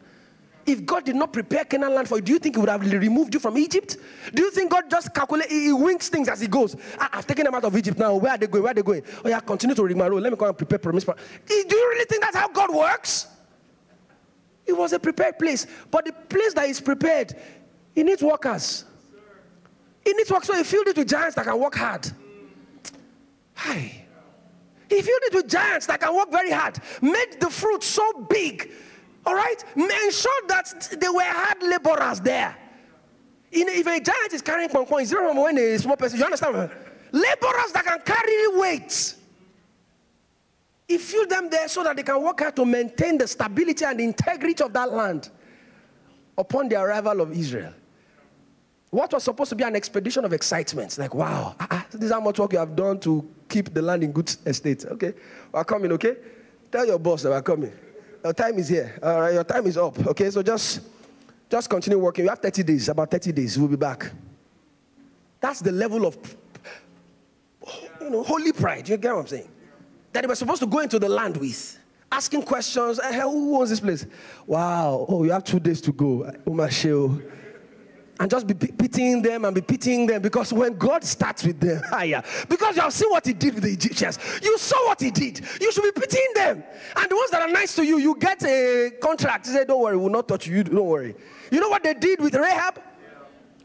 If God did not prepare Canaan land for you, do you think He would have removed you from Egypt? Do you think God just calculates, He winks things as He goes. Ah, I, have taken them out of Egypt now. Where are they going? Where are they going? Oh yeah, continue to rig my road. Let me go and prepare promise. Do you really think that's how God works? It was a prepared place, but the place that is prepared, it needs workers. It needs work. So he filled it with giants that can work hard. Hi. He filled it with giants that can work very hard. Made the fruit so big. All right? Ensured that there were hard laborers there. In, if a giant is carrying pong it's different when a small person. You understand? Laborers that can carry weights. He filled them there so that they can work hard to maintain the stability and integrity of that land upon the arrival of Israel. What was supposed to be an expedition of excitement, like, wow, ah, ah, this is how much work you have done to keep the land in good estate. Okay, we're coming, okay? Tell your boss that we're coming. Your time is here. All right, your time is up. Okay, so just just continue working. You have 30 days, about 30 days, we'll be back. That's the level of you know, holy pride. You get what I'm saying? That they were supposed to go into the land with, asking questions. Hey, who owns this place? Wow. Oh, you have two days to go. Umasheo oh. and just be pitying them and be pitying them because when God starts with them, ah, higher, because you have seen what He did with the Egyptians, you saw what He did. You should be pitying them. And the ones that are nice to you, you get a contract. They say, Don't worry, we'll not touch you. Don't worry. You know what they did with Rahab?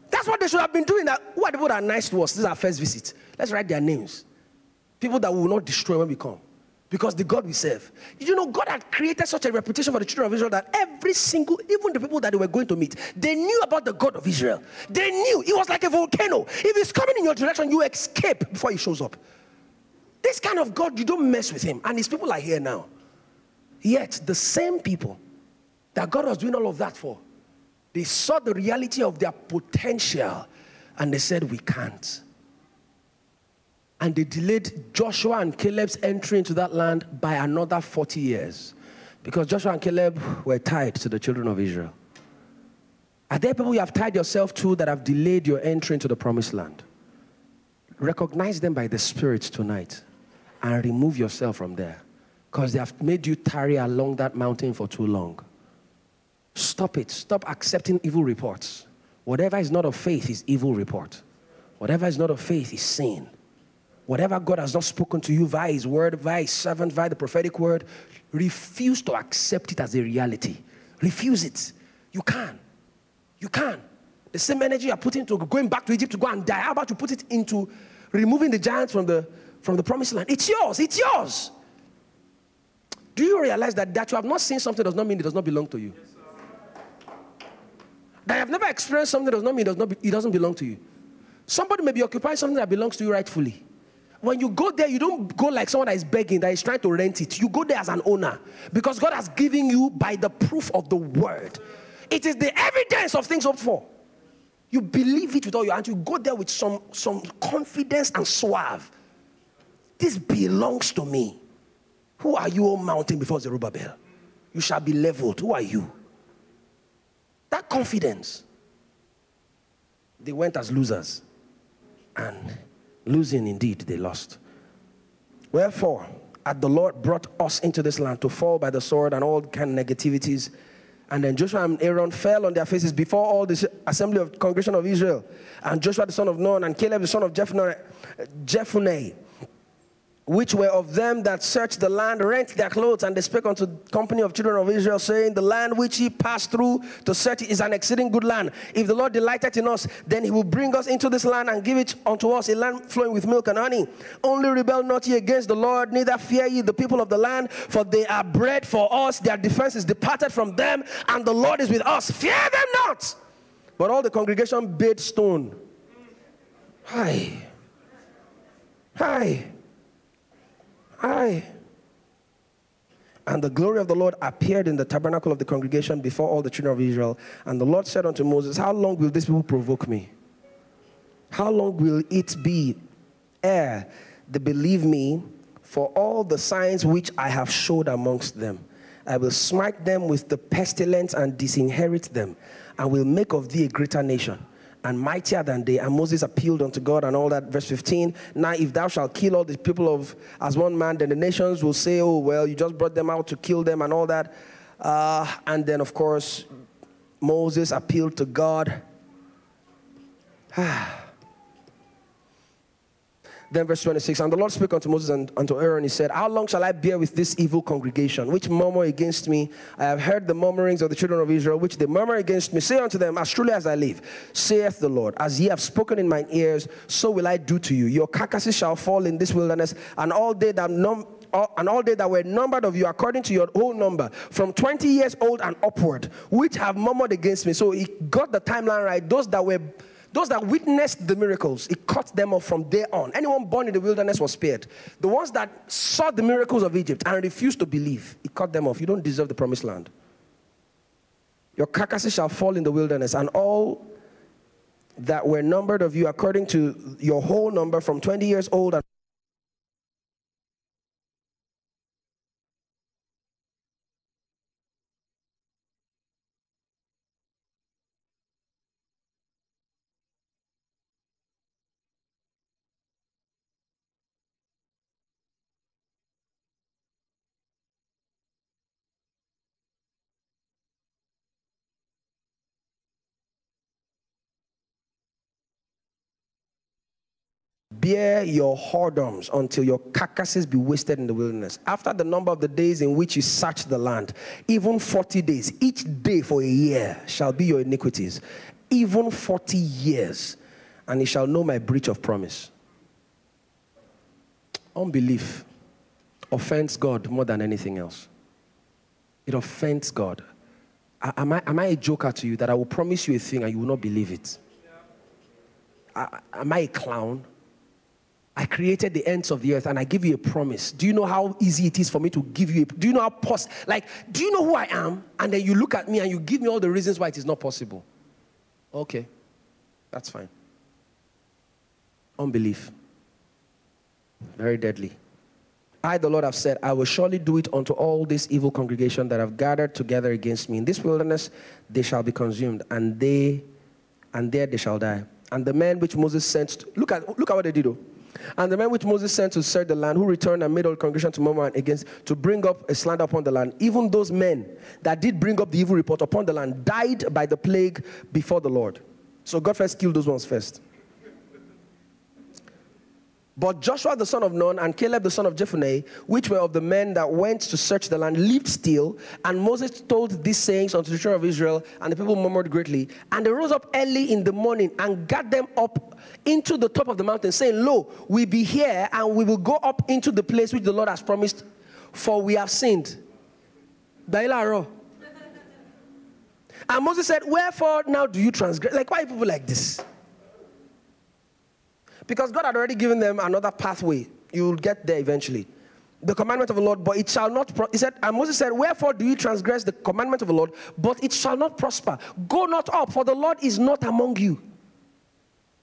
That's what they should have been doing. That the people that are nice to us? This is our first visit. Let's write their names. People that will not destroy when we come because the God we serve. You know, God had created such a reputation for the children of Israel that every single, even the people that they were going to meet, they knew about the God of Israel. They knew it was like a volcano. If he's coming in your direction, you escape before he shows up. This kind of God, you don't mess with him. And his people are here now. Yet, the same people that God was doing all of that for, they saw the reality of their potential and they said, We can't and they delayed Joshua and Caleb's entry into that land by another 40 years because Joshua and Caleb were tied to the children of Israel. Are there people you have tied yourself to that have delayed your entry into the promised land? Recognize them by the Spirit tonight and remove yourself from there because they have made you tarry along that mountain for too long. Stop it. Stop accepting evil reports. Whatever is not of faith is evil report. Whatever is not of faith is sin. Whatever God has not spoken to you via His word, via His servant, via the prophetic word, refuse to accept it as a reality. Refuse it. You can. You can. The same energy you're putting into going back to Egypt to go and die, how about you put it into removing the giants from the, from the promised land? It's yours. It's yours. Do you realize that that you have not seen something does not mean it does not belong to you? that you have never experienced something does not mean it, does not be, it doesn't belong to you. Somebody may be occupying something that belongs to you rightfully. When you go there, you don't go like someone that is begging, that is trying to rent it. You go there as an owner because God has given you by the proof of the word. It is the evidence of things hoped for. You believe it with all your heart. You go there with some, some confidence and suave. This belongs to me. Who are you, O mountain, before Zerubbabel? You shall be leveled. Who are you? That confidence. They went as losers. And losing indeed, they lost. Wherefore, had the Lord brought us into this land to fall by the sword and all kind of negativities and then Joshua and Aaron fell on their faces before all the assembly of congregation of Israel. And Joshua the son of Nun and Caleb the son of Jephunneh, which were of them that searched the land, rent their clothes, and they spake unto the company of children of Israel, saying, The land which ye passed through to search is an exceeding good land. If the Lord delighted in us, then he will bring us into this land and give it unto us, a land flowing with milk and honey. Only rebel not ye against the Lord, neither fear ye the people of the land, for they are bread for us. Their defense is departed from them, and the Lord is with us. Fear them not. But all the congregation bade stone. Hi. Hi. Aye. And the glory of the Lord appeared in the tabernacle of the congregation before all the children of Israel. And the Lord said unto Moses, How long will these people provoke me? How long will it be ere they believe me for all the signs which I have showed amongst them? I will smite them with the pestilence and disinherit them, and will make of thee a greater nation and mightier than they. And Moses appealed unto God and all that. Verse 15. Now, if thou shalt kill all the people of as one man, then the nations will say, Oh, well, you just brought them out to kill them and all that. Uh, and then, of course, Moses appealed to God. Then verse 26, and the Lord spake unto Moses and unto Aaron, he said, How long shall I bear with this evil congregation, which murmur against me? I have heard the murmurings of the children of Israel, which they murmur against me. Say unto them, As truly as I live, saith the Lord, as ye have spoken in mine ears, so will I do to you. Your carcasses shall fall in this wilderness, and all day that num- and all they that were numbered of you according to your own number, from 20 years old and upward, which have murmured against me. So he got the timeline right. Those that were those that witnessed the miracles, it cut them off from there on. Anyone born in the wilderness was spared. The ones that saw the miracles of Egypt and refused to believe, it cut them off. You don't deserve the promised land. Your carcasses shall fall in the wilderness, and all that were numbered of you according to your whole number from 20 years old and bear your whoredoms until your carcasses be wasted in the wilderness. After the number of the days in which you search the land, even 40 days, each day for a year shall be your iniquities, even 40 years, and he shall know my breach of promise. Unbelief offends God more than anything else. It offends God. Am I, am I a joker to you that I will promise you a thing and you will not believe it? Am I a clown? I created the ends of the earth and I give you a promise. Do you know how easy it is for me to give you a, do you know how pos like do you know who I am? And then you look at me and you give me all the reasons why it is not possible. Okay. That's fine. Unbelief. Very deadly. I, the Lord, have said, I will surely do it unto all this evil congregation that have gathered together against me. In this wilderness they shall be consumed, and they and there they shall die. And the men which Moses sent, look at look at what they did. Though. And the men which Moses sent to search the land, who returned and made all congregation to murmur against, to bring up a slander upon the land, even those men that did bring up the evil report upon the land, died by the plague before the Lord. So God first killed those ones first. But Joshua the son of Nun and Caleb the son of Jephunneh, which were of the men that went to search the land, lived still. And Moses told these sayings unto the children of Israel, and the people murmured greatly. And they rose up early in the morning and got them up into the top of the mountain, saying, Lo, we be here, and we will go up into the place which the Lord has promised, for we have sinned. And Moses said, Wherefore now do you transgress? Like, why people like this? Because God had already given them another pathway. You'll get there eventually. the commandment of the Lord, but it shall not. Pro- he said, and Moses said, Wherefore do you transgress the commandment of the Lord, but it shall not prosper? Go not up, for the Lord is not among you.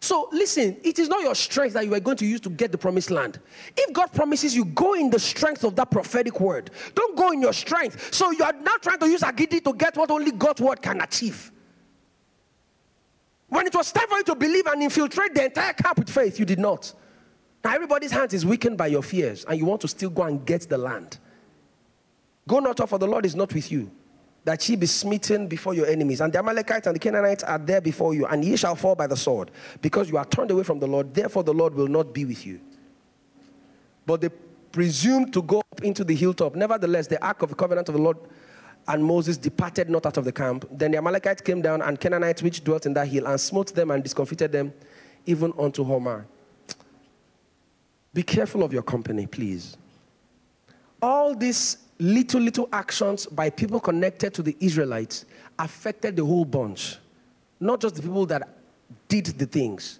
So listen, it is not your strength that you are going to use to get the promised land. If God promises you, go in the strength of that prophetic word. Don't go in your strength. So you are now trying to use agidi to get what only God's word can achieve. When it was time for you to believe and infiltrate the entire camp with faith, you did not. Now everybody's hands is weakened by your fears, and you want to still go and get the land. Go not off, for the Lord is not with you that ye be smitten before your enemies. And the Amalekites and the Canaanites are there before you, and ye shall fall by the sword, because you are turned away from the Lord. Therefore, the Lord will not be with you. But they presumed to go up into the hilltop. Nevertheless, the ark of the covenant of the Lord and Moses departed not out of the camp. Then the Amalekites came down, and Canaanites which dwelt in that hill, and smote them and discomfited them, even unto Hormah. Be careful of your company, please. All these little, little actions by people connected to the Israelites affected the whole bunch, not just the people that did the things.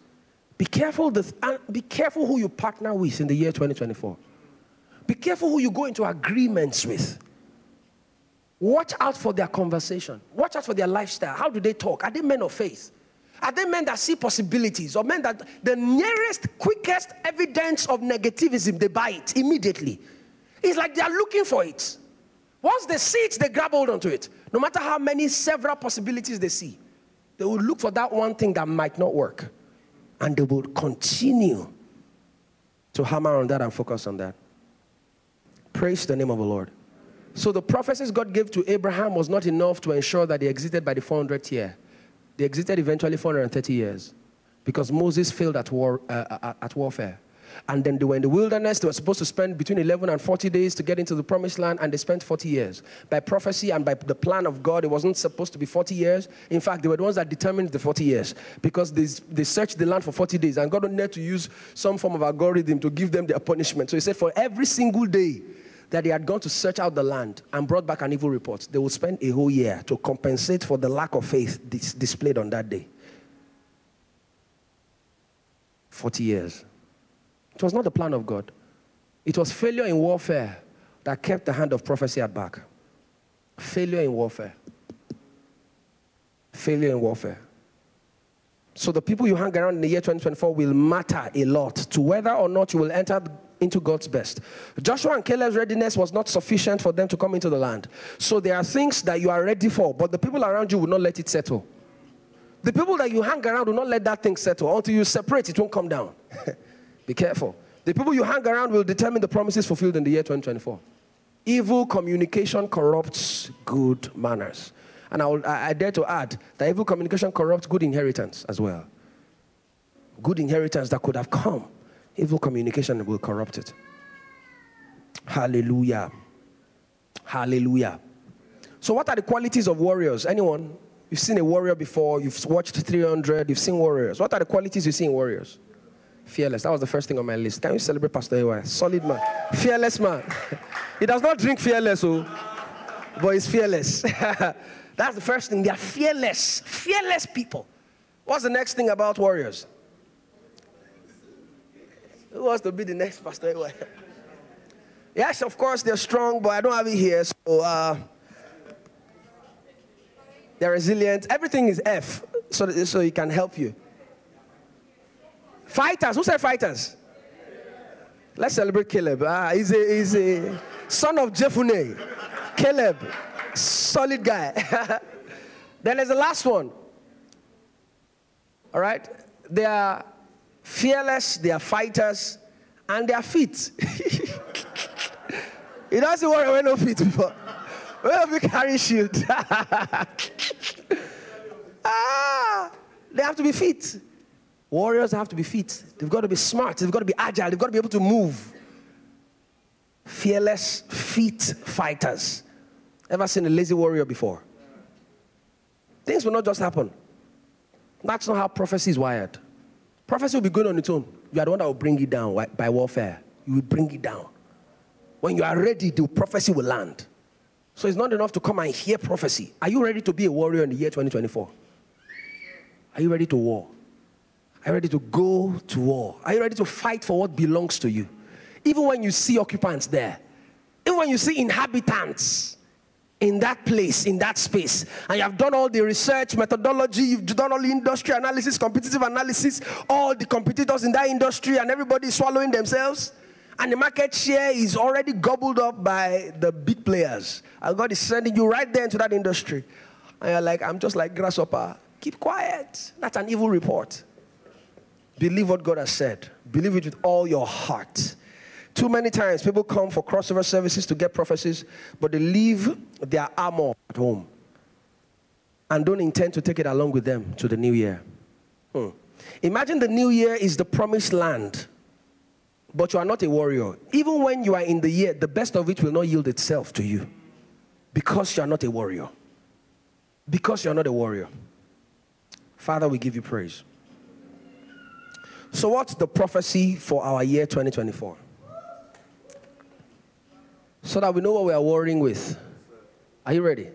Be careful, and be careful who you partner with in the year 2024. Be careful who you go into agreements with. Watch out for their conversation. Watch out for their lifestyle. How do they talk? Are they men of faith? Are they men that see possibilities or men that the nearest, quickest evidence of negativism, they buy it immediately? It's like they are looking for it. Once they see it, they grab hold onto it. No matter how many several possibilities they see, they will look for that one thing that might not work. And they will continue to hammer on that and focus on that. Praise the name of the Lord. So the prophecies God gave to Abraham was not enough to ensure that they existed by the 400th year. They existed eventually 430 years because Moses failed at, war, uh, at warfare. And then they were in the wilderness. They were supposed to spend between 11 and 40 days to get into the promised land, and they spent 40 years. By prophecy and by the plan of God, it wasn't supposed to be 40 years. In fact, they were the ones that determined the 40 years because they, they searched the land for 40 days, and God wanted to use some form of algorithm to give them their punishment. So He said, for every single day, that they had gone to search out the land and brought back an evil report, they would spend a whole year to compensate for the lack of faith dis- displayed on that day. 40 years. It was not the plan of God. It was failure in warfare that kept the hand of prophecy at back. Failure in warfare. Failure in warfare. So the people you hang around in the year 2024 will matter a lot to whether or not you will enter into God's best. Joshua and Caleb's readiness was not sufficient for them to come into the land. So there are things that you are ready for, but the people around you will not let it settle. The people that you hang around will not let that thing settle. Until you separate, it won't come down. Be careful. The people you hang around will determine the promises fulfilled in the year 2024. Evil communication corrupts good manners. And I, will, I, I dare to add that evil communication corrupts good inheritance as well. Good inheritance that could have come, evil communication will corrupt it. Hallelujah. Hallelujah. So, what are the qualities of warriors? Anyone? You've seen a warrior before, you've watched 300, you've seen warriors. What are the qualities you see in warriors? Fearless. That was the first thing on my list. Can you celebrate Pastor Ewa? Solid man. Fearless man. he does not drink fearless, oh, but he's fearless. That's the first thing. They are fearless. Fearless people. What's the next thing about warriors? Who wants to be the next Pastor Ewa? yes, of course, they're strong, but I don't have it here. So uh, they're resilient. Everything is F, so, so he can help you. Fighters. Who said fighters? Let's celebrate Caleb. Ah, he's a, he's a son of Jephunneh. Caleb, solid guy. then there's the last one. All right? They are fearless, they are fighters, and they are fit. it doesn't want when no feet before. Where have you carry shield? ah, they have to be fit. Warriors have to be fit. They've got to be smart. They've got to be agile. They've got to be able to move. Fearless, fit fighters. Ever seen a lazy warrior before? Things will not just happen. That's not how prophecy is wired. Prophecy will be going on its own. You are the one that will bring it down by warfare. You will bring it down. When you are ready, the prophecy will land. So it's not enough to come and hear prophecy. Are you ready to be a warrior in the year 2024? Are you ready to war? Are you ready to go to war? Are you ready to fight for what belongs to you? Even when you see occupants there, Even when you see inhabitants in that place, in that space, and you have done all the research, methodology, you've done all the industry analysis, competitive analysis, all the competitors in that industry, and everybody swallowing themselves, and the market share is already gobbled up by the big players. And God is sending you right there into that industry. And you're like, I'm just like grasshopper. Keep quiet. That's an evil report. Believe what God has said. Believe it with all your heart. Too many times people come for crossover services to get prophecies, but they leave their armor at home and don't intend to take it along with them to the new year. Hmm. Imagine the new year is the promised land, but you are not a warrior. Even when you are in the year, the best of it will not yield itself to you because you are not a warrior. Because you are not a warrior. Father, we give you praise. So, what's the prophecy for our year 2024? So that we know what we are warring with. Are you ready?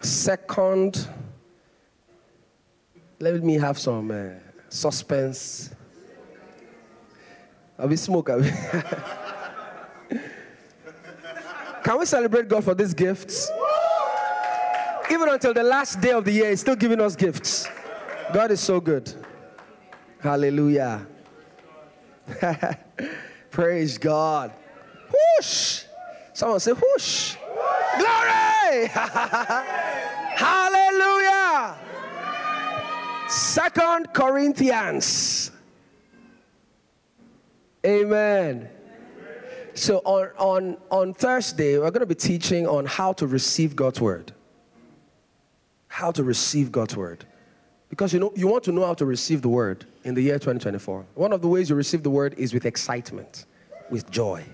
Second, let me have some uh, suspense. Are we smoke? Can we celebrate God for these gifts? Even until the last day of the year, He's still giving us gifts. God is so good. Hallelujah. Praise God. Whoosh. Someone say, whoosh. Glory. Hallelujah. Second Corinthians. Amen. So on, on, on Thursday, we're going to be teaching on how to receive God's word. How to receive God's word. Because you know you want to know how to receive the word in the year 2024. One of the ways you receive the word is with excitement, with joy.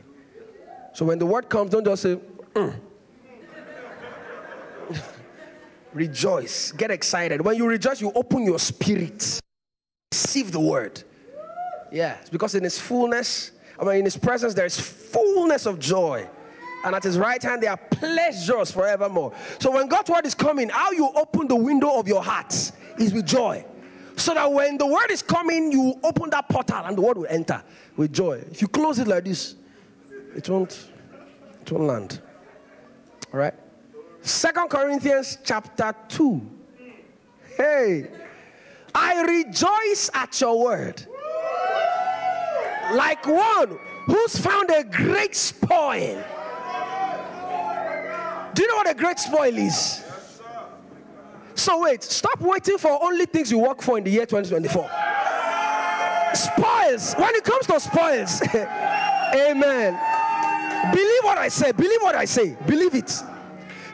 So when the word comes, don't just say, mm. rejoice, get excited. When you rejoice, you open your spirit, receive the word. Yes, because in his fullness, I mean, in his presence, there is fullness of joy. And at his right hand, there are pleasures forevermore. So when God's word is coming, how you open the window of your heart is with joy. So that when the word is coming, you open that portal and the word will enter with joy. If you close it like this, it won't, it won't land. All right? Second Corinthians chapter 2. Hey, I rejoice at your word. Like one who's found a great spoil. Do you know what a great spoil is? So wait, stop waiting for only things you work for in the year 2024. Spoils. When it comes to spoils, amen. Believe what I say. Believe what I say. Believe it.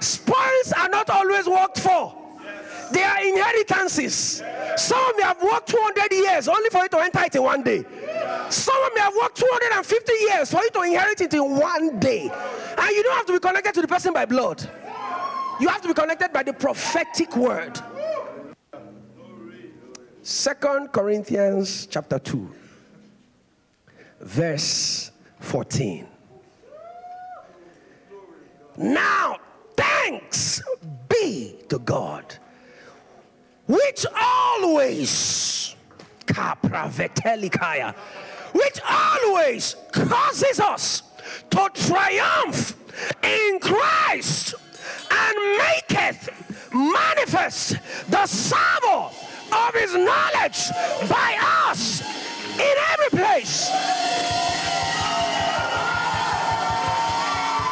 Spoils are not always worked for. They are inheritances. Some may have worked 200 years only for you to enter it in one day. Some may have worked 250 years for you to inherit it in one day. And you don't have to be connected to the person by blood. You have to be connected by the prophetic word. Second Corinthians chapter 2, verse 14. Now, thanks be to God, which always, which always causes us to triumph in Christ and maketh manifest the savour of his knowledge by us in every place.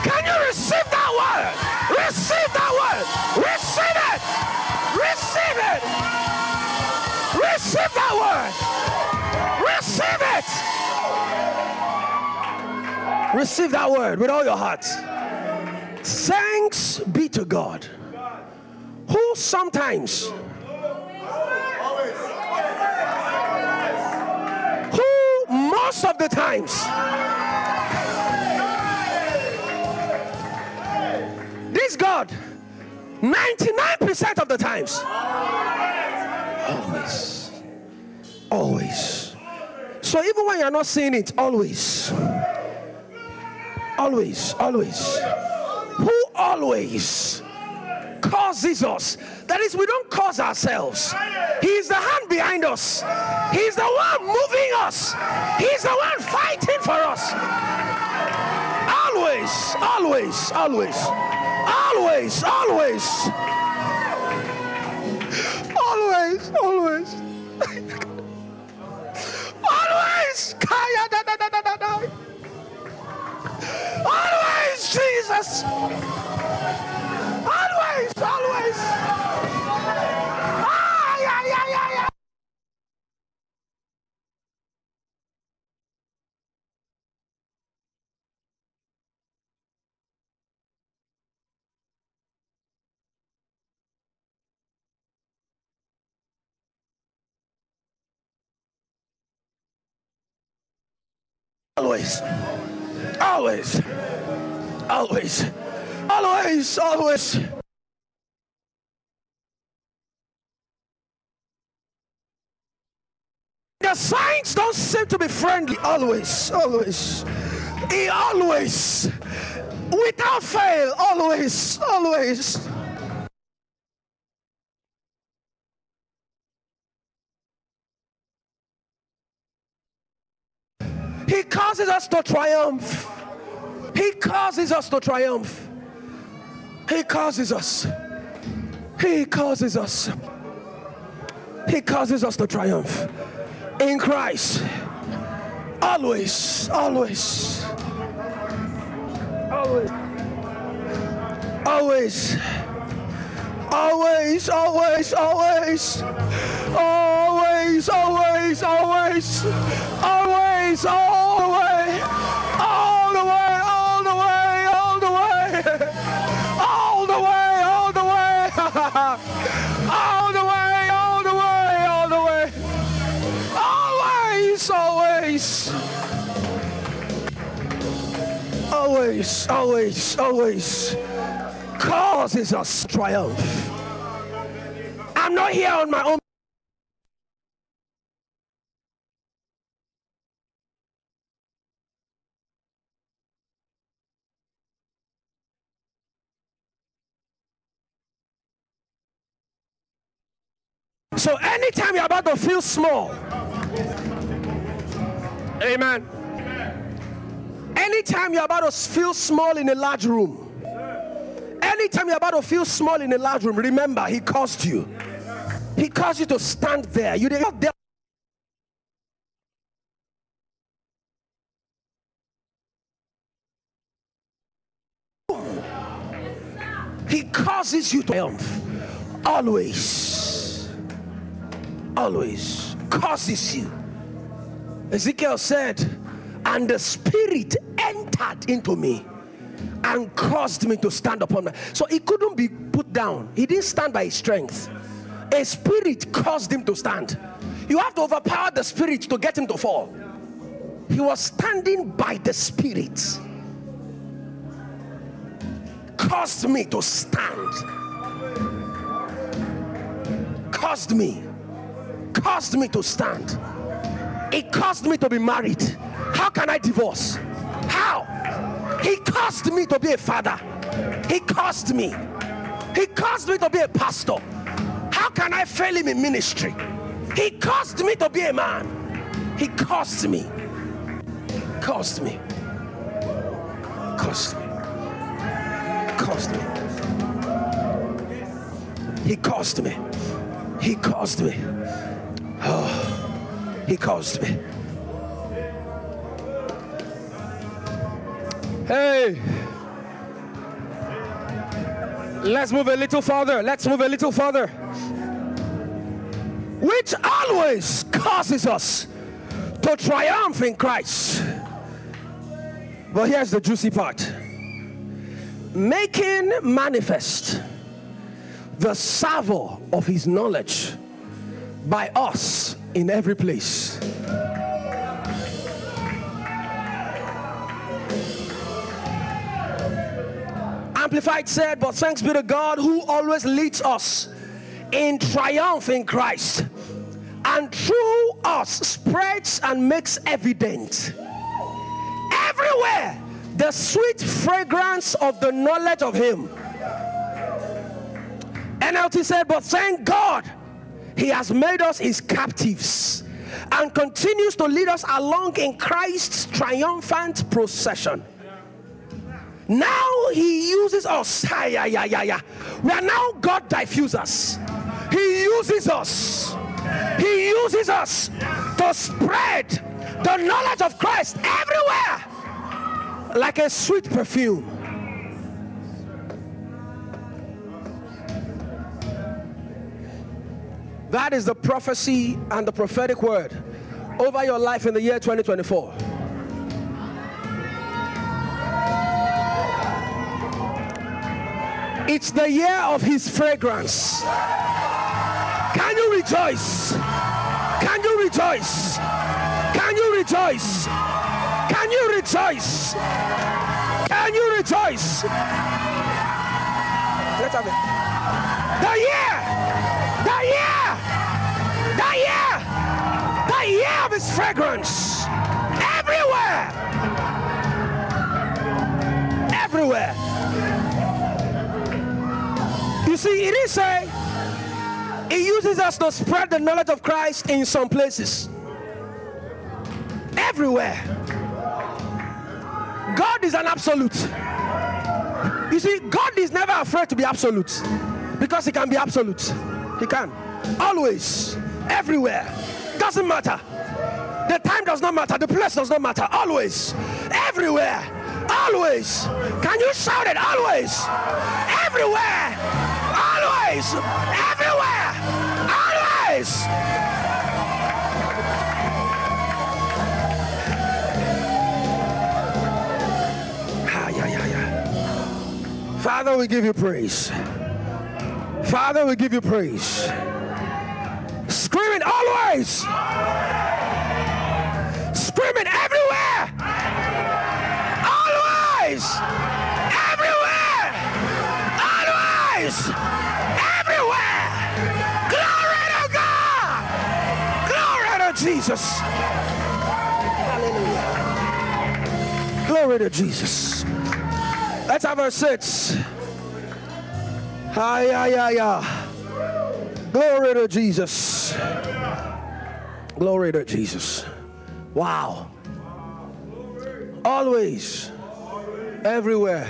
Can you receive that word? Receive that word. Receive it. Receive it. Receive that word. Receive it. Receive that word with all your heart. Thanks be to God, who sometimes, who most of the times, this God, 99% of the times, always, always. So even when you're not seeing it, always, always, always who always causes us. That is, we don't cause ourselves. He's the hand behind us. He's the one moving us. He's the one fighting for us always, always, always, always, always, always. Always, always, Jesus. Always, always, always, always, always. The signs don't seem to be friendly. Always, always. He always, without fail, always, always. He causes us to triumph. He causes us to triumph. He causes us. He causes us. He causes us to triumph in Christ. Always, always, always, always, always, always, always, always, always, always, always, all the way, all the way, all the way, all the way, all the way, all the way, all the way, all the way, all the way. Always, always. Always, always, always causes us triumph. I'm not here on my own. So anytime you're about to feel small, amen. Anytime you're about to feel small in a large room, anytime you're about to feel small in a large room, remember he caused you. He caused you to stand there. You didn't there. He causes you to triumph. Always. Always causes you. Ezekiel said, and the spirit entered into me and caused me to stand upon me. So he couldn't be put down. He didn't stand by his strength. A spirit caused him to stand. You have to overpower the spirit to get him to fall. He was standing by the spirit. Caused me to stand. Caused me. Caused me to stand. It caused me to be married. How can I divorce? How? He caused me to be a father. He caused me. He caused me to be a pastor. How can I fail him in ministry? He caused me to be a man. He caused me. Caused me. Caused me. Caused me. He caused me. He caused me. Oh, he caused me. Hey. Let's move a little further. Let's move a little further. Which always causes us to triumph in Christ. But here's the juicy part making manifest the savor of his knowledge by us in every place. Amplified said, But thanks be to God who always leads us in triumph in Christ and through us spreads and makes evident everywhere the sweet fragrance of the knowledge of Him. NLT said, But thank God He has made us His captives and continues to lead us along in Christ's triumphant procession. Now he uses us. Yeah, yeah, yeah, yeah. We are now God diffusers. He uses us. He uses us to spread the knowledge of Christ everywhere like a sweet perfume. That is the prophecy and the prophetic word over your life in the year 2024. It's the year of his fragrance. Can you rejoice? Can you rejoice? Can you rejoice? Can you rejoice? Can you rejoice? Let's have it. The year, of his fragrance everywhere, everywhere. You see, it is a he uses us to spread the knowledge of Christ in some places. Everywhere. God is an absolute. You see, God is never afraid to be absolute because He can be absolute. He can. Always. Everywhere. Doesn't matter. The time does not matter. The place does not matter. Always. Everywhere. Always. Can you shout it? Always. Everywhere. Always. Everywhere. Always. Ah, yeah, yeah, yeah. Father, we give you praise. Father, we give you praise. Screaming always. Screaming everywhere. Always. Everywhere. Always. Everywhere. Glory to God. Glory to Jesus. Hallelujah. Glory to Jesus. Let's have verse 6. Hi, yeah, yeah, yeah. Glory to Jesus. Glory to Jesus. Wow. Always. Everywhere.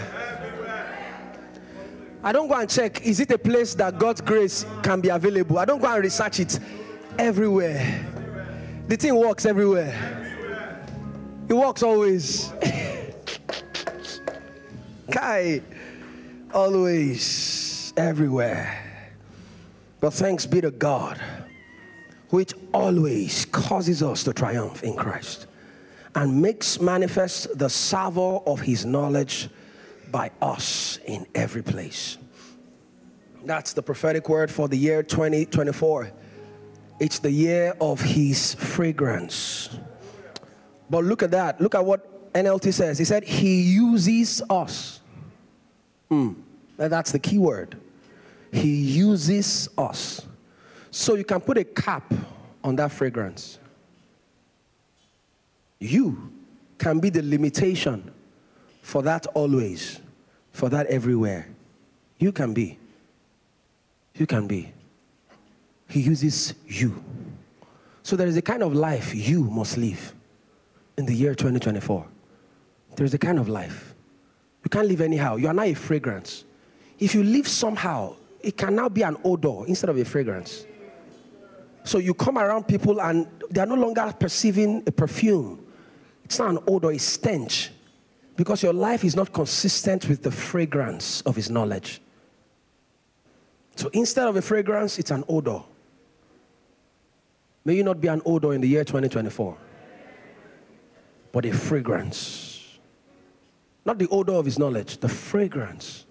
I don't go and check, is it a place that God's grace can be available? I don't go and research it. Everywhere. The thing works everywhere. It works always. Kai. Always. Everywhere. But thanks be to God, which always causes us to triumph in Christ and makes manifest the savor of his knowledge by us in every place. That's the prophetic word for the year 2024. It's the year of his fragrance. But look at that. Look at what NLT says. He said, He uses us. Mm, that's the key word. He uses us. So you can put a cap on that fragrance. You can be the limitation for that always, for that everywhere. You can be. You can be. He uses you. So there is a kind of life you must live in the year 2024. There is a kind of life. You can't live anyhow. You are not a fragrance. If you live somehow, it can now be an odor instead of a fragrance. So you come around people and they are no longer perceiving a perfume. It's not an odor, a stench. Because your life is not consistent with the fragrance of his knowledge. So instead of a fragrance, it's an odor. May you not be an odor in the year 2024, but a fragrance. Not the odor of his knowledge, the fragrance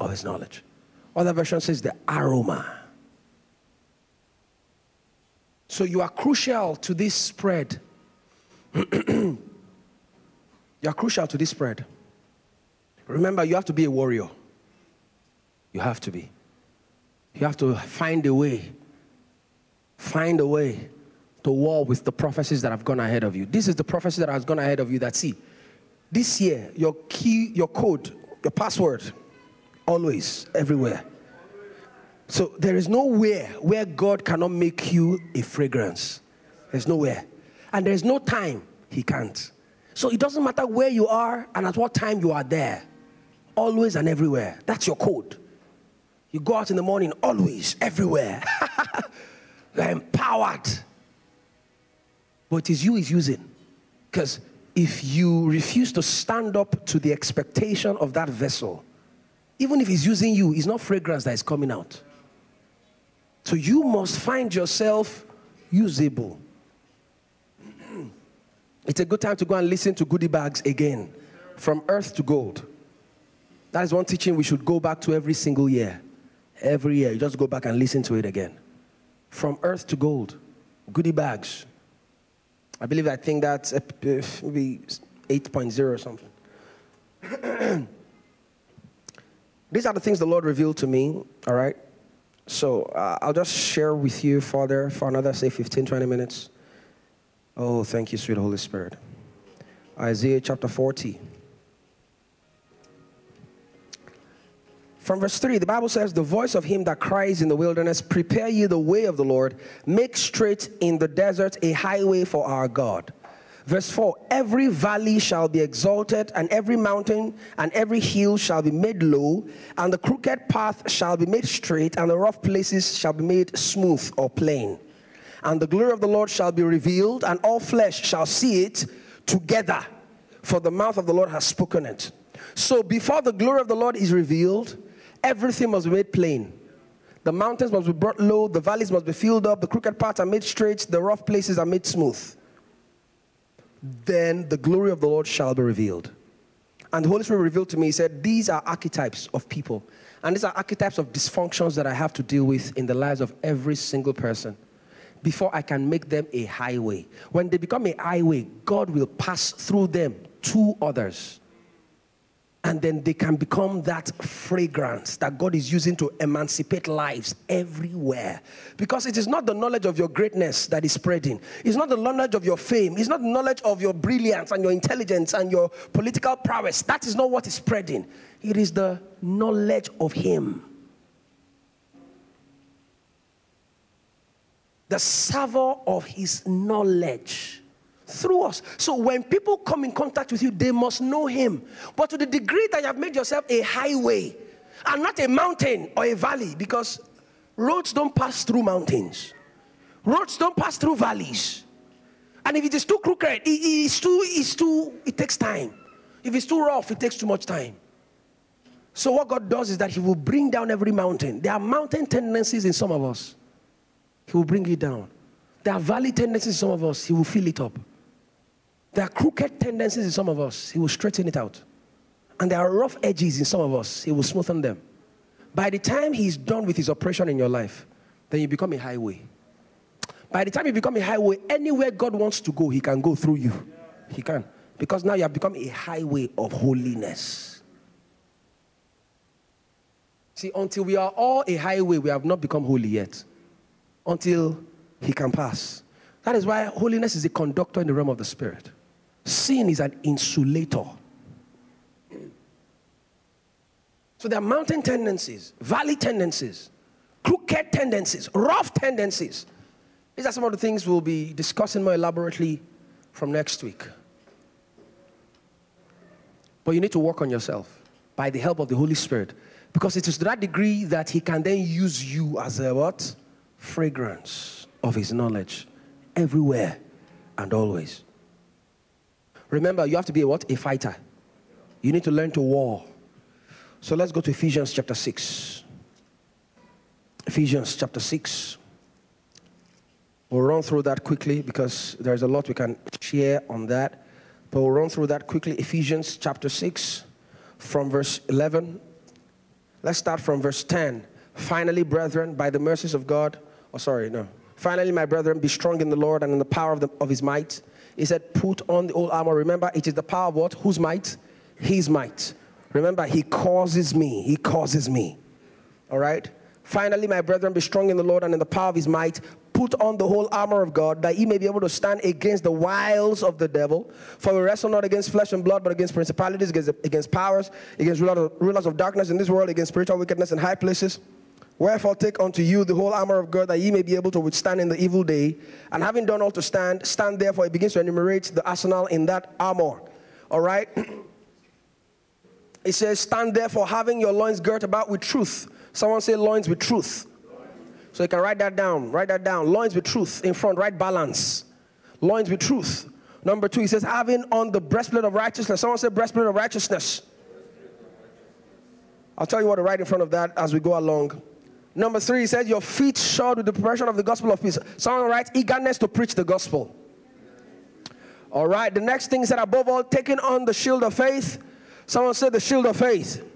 of his knowledge. Other version says the aroma. So you are crucial to this spread. you are crucial to this spread. Remember, you have to be a warrior. You have to be. You have to find a way, find a way to war with the prophecies that have gone ahead of you. This is the prophecy that has gone ahead of you that see, this year, your key, your code, your password, always, everywhere. So there is nowhere where God cannot make you a fragrance. There's nowhere. And there's no time He can't. So it doesn't matter where you are and at what time you are there. Always and everywhere. That's your code. You go out in the morning, always, everywhere. You're empowered. But it is you he's using. Because if you refuse to stand up to the expectation of that vessel, even if he's using you, it's not fragrance that is coming out. So you must find yourself usable. It's a good time to go and listen to goodie bags again from earth to gold. That is one teaching we should go back to every single year. Every year, you just go back and listen to it again. From earth to gold, goodie bags. I believe I think that's uh, maybe 8.0 or something. These are the things the Lord revealed to me, all right? So uh, I'll just share with you further for another, say, 15, 20 minutes. Oh, thank you, sweet Holy Spirit. Isaiah chapter 40. From verse 3, the Bible says, The voice of him that cries in the wilderness, Prepare ye the way of the Lord, make straight in the desert a highway for our God. Verse 4 Every valley shall be exalted, and every mountain and every hill shall be made low, and the crooked path shall be made straight, and the rough places shall be made smooth or plain. And the glory of the Lord shall be revealed, and all flesh shall see it together, for the mouth of the Lord has spoken it. So before the glory of the Lord is revealed, everything must be made plain. The mountains must be brought low, the valleys must be filled up, the crooked paths are made straight, the rough places are made smooth then the glory of the Lord shall be revealed. And the Holy Spirit revealed to me, He said, These are archetypes of people. And these are archetypes of dysfunctions that I have to deal with in the lives of every single person before I can make them a highway. When they become a highway, God will pass through them to others and then they can become that fragrance that God is using to emancipate lives everywhere. Because it is not the knowledge of your greatness that is spreading, it's not the knowledge of your fame, it's not the knowledge of your brilliance and your intelligence and your political prowess. That is not what is spreading, it is the knowledge of Him. The savor of His knowledge through us. So when people come in contact with you, they must know Him. But to the degree that you have made yourself a highway and not a mountain or a valley, because roads don't pass through mountains, roads don't pass through valleys. And if it is too crooked, it, it's too, it's too, it takes time. If it's too rough, it takes too much time. So what God does is that He will bring down every mountain. There are mountain tendencies in some of us. He will bring it down. There are valley tendencies in some of us. He will fill it up. There are crooked tendencies in some of us, He will straighten it out. And there are rough edges in some of us, He will smoothen them. By the time He's done with His operation in your life, then you become a highway. By the time you become a highway, anywhere God wants to go, He can go through you. He can. Because now you have become a highway of holiness. See, until we are all a highway, we have not become holy yet. Until He can pass. That is why holiness is a conductor in the realm of the Spirit. Sin is an insulator. So there are mountain tendencies, valley tendencies, crooked tendencies, rough tendencies. These are some of the things we'll be discussing more elaborately from next week. But you need to work on yourself by the help of the Holy Spirit because it is to that degree that He can then use you as a what? Fragrance of His knowledge everywhere and always. Remember, you have to be a what? A fighter. You need to learn to war. So let's go to Ephesians chapter 6. Ephesians chapter 6. We'll run through that quickly because there's a lot we can share on that. But we'll run through that quickly. Ephesians chapter 6 from verse 11. Let's start from verse 10. Finally, brethren, by the mercies of God, oh, sorry, no. Finally, my brethren, be strong in the Lord and in the power of, the, of his might. He said, Put on the old armor. Remember, it is the power of what? Whose might? His might. Remember, he causes me. He causes me. All right? Finally, my brethren, be strong in the Lord and in the power of his might. Put on the whole armor of God that ye may be able to stand against the wiles of the devil. For we wrestle not against flesh and blood, but against principalities, against, against powers, against rulers of darkness in this world, against spiritual wickedness in high places. Wherefore, take unto you the whole armor of God that ye may be able to withstand in the evil day. And having done all to stand, stand therefore. It begins to enumerate the arsenal in that armor. All right? It says, Stand therefore, having your loins girt about with truth. Someone say, Loins with truth. So you can write that down. Write that down. Loins with truth in front. right balance. Loins with truth. Number two, he says, having on the breastplate of righteousness. Someone say breastplate of righteousness. I'll tell you what to write in front of that as we go along. Number three, he says, your feet shod with the preparation of the gospel of peace. Someone writes, eagerness to preach the gospel. All right, the next thing that above all, taking on the shield of faith. Someone said the shield of faith.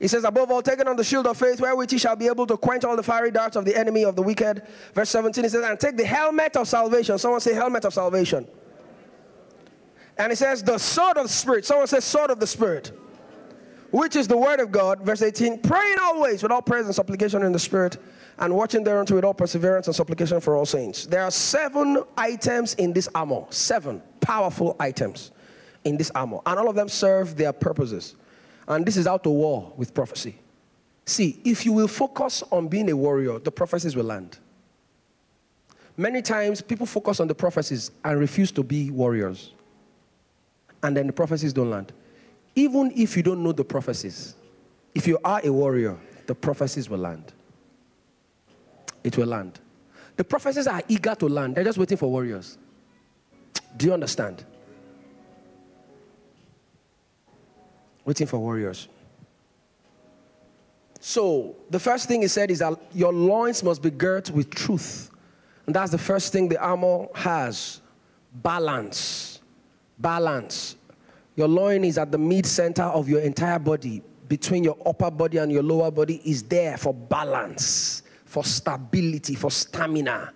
He says, above all, taking on the shield of faith, wherewith he shall be able to quench all the fiery darts of the enemy of the wicked. Verse 17, he says, and take the helmet of salvation. Someone say, helmet of salvation. And he says, the sword of the Spirit. Someone says, sword of the Spirit. Which is the word of God. Verse 18, praying always with all prayers and supplication in the Spirit, and watching thereunto with all perseverance and supplication for all saints. There are seven items in this armor. Seven powerful items in this armor. And all of them serve their purposes. And this is out to war with prophecy. See, if you will focus on being a warrior, the prophecies will land. Many times people focus on the prophecies and refuse to be warriors. And then the prophecies don't land. Even if you don't know the prophecies, if you are a warrior, the prophecies will land. It will land. The prophecies are eager to land, they're just waiting for warriors. Do you understand? waiting for warriors. So, the first thing he said is that your loins must be girt with truth. And that's the first thing the armor has balance. Balance. Your loin is at the mid center of your entire body, between your upper body and your lower body, is there for balance, for stability, for stamina.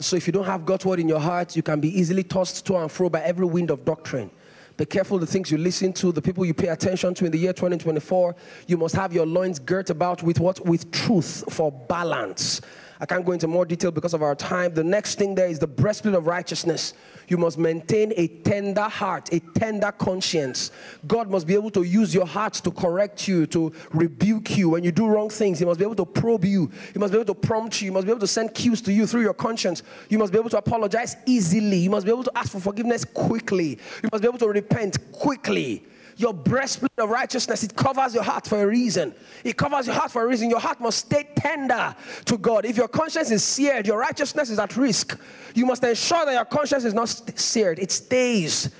So, if you don't have God's word in your heart, you can be easily tossed to and fro by every wind of doctrine. Be careful the things you listen to, the people you pay attention to in the year 2024. You must have your loins girt about with what? With truth for balance. I can't go into more detail because of our time. The next thing there is the breastplate of righteousness. You must maintain a tender heart, a tender conscience. God must be able to use your heart to correct you, to rebuke you. When you do wrong things, He must be able to probe you. He must be able to prompt you. He must be able to send cues to you through your conscience. You must be able to apologize easily. You must be able to ask for forgiveness quickly. You must be able to repent quickly. Your breastplate of righteousness, it covers your heart for a reason. It covers your heart for a reason. Your heart must stay tender to God. If your conscience is seared, your righteousness is at risk. You must ensure that your conscience is not seared, it stays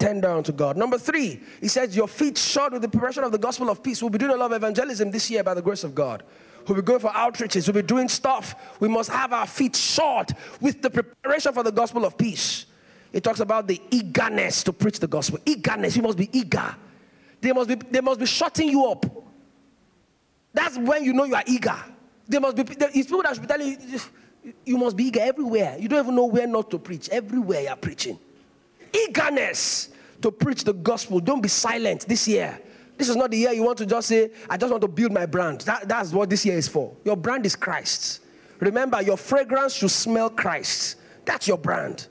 tender unto God. Number three, he says, Your feet shod with the preparation of the gospel of peace. We'll be doing a lot of evangelism this year by the grace of God. We'll be going for outreaches. We'll be doing stuff. We must have our feet shod with the preparation for the gospel of peace. It talks about the eagerness to preach the gospel. Eagerness. You must be eager. They must be, they must be shutting you up. That's when you know you are eager. They must be, it's people that should be telling you, you must be eager everywhere. You don't even know where not to preach. Everywhere you're preaching. Eagerness to preach the gospel. Don't be silent this year. This is not the year you want to just say, I just want to build my brand. That, that's what this year is for. Your brand is Christ. Remember, your fragrance should smell Christ. That's your brand.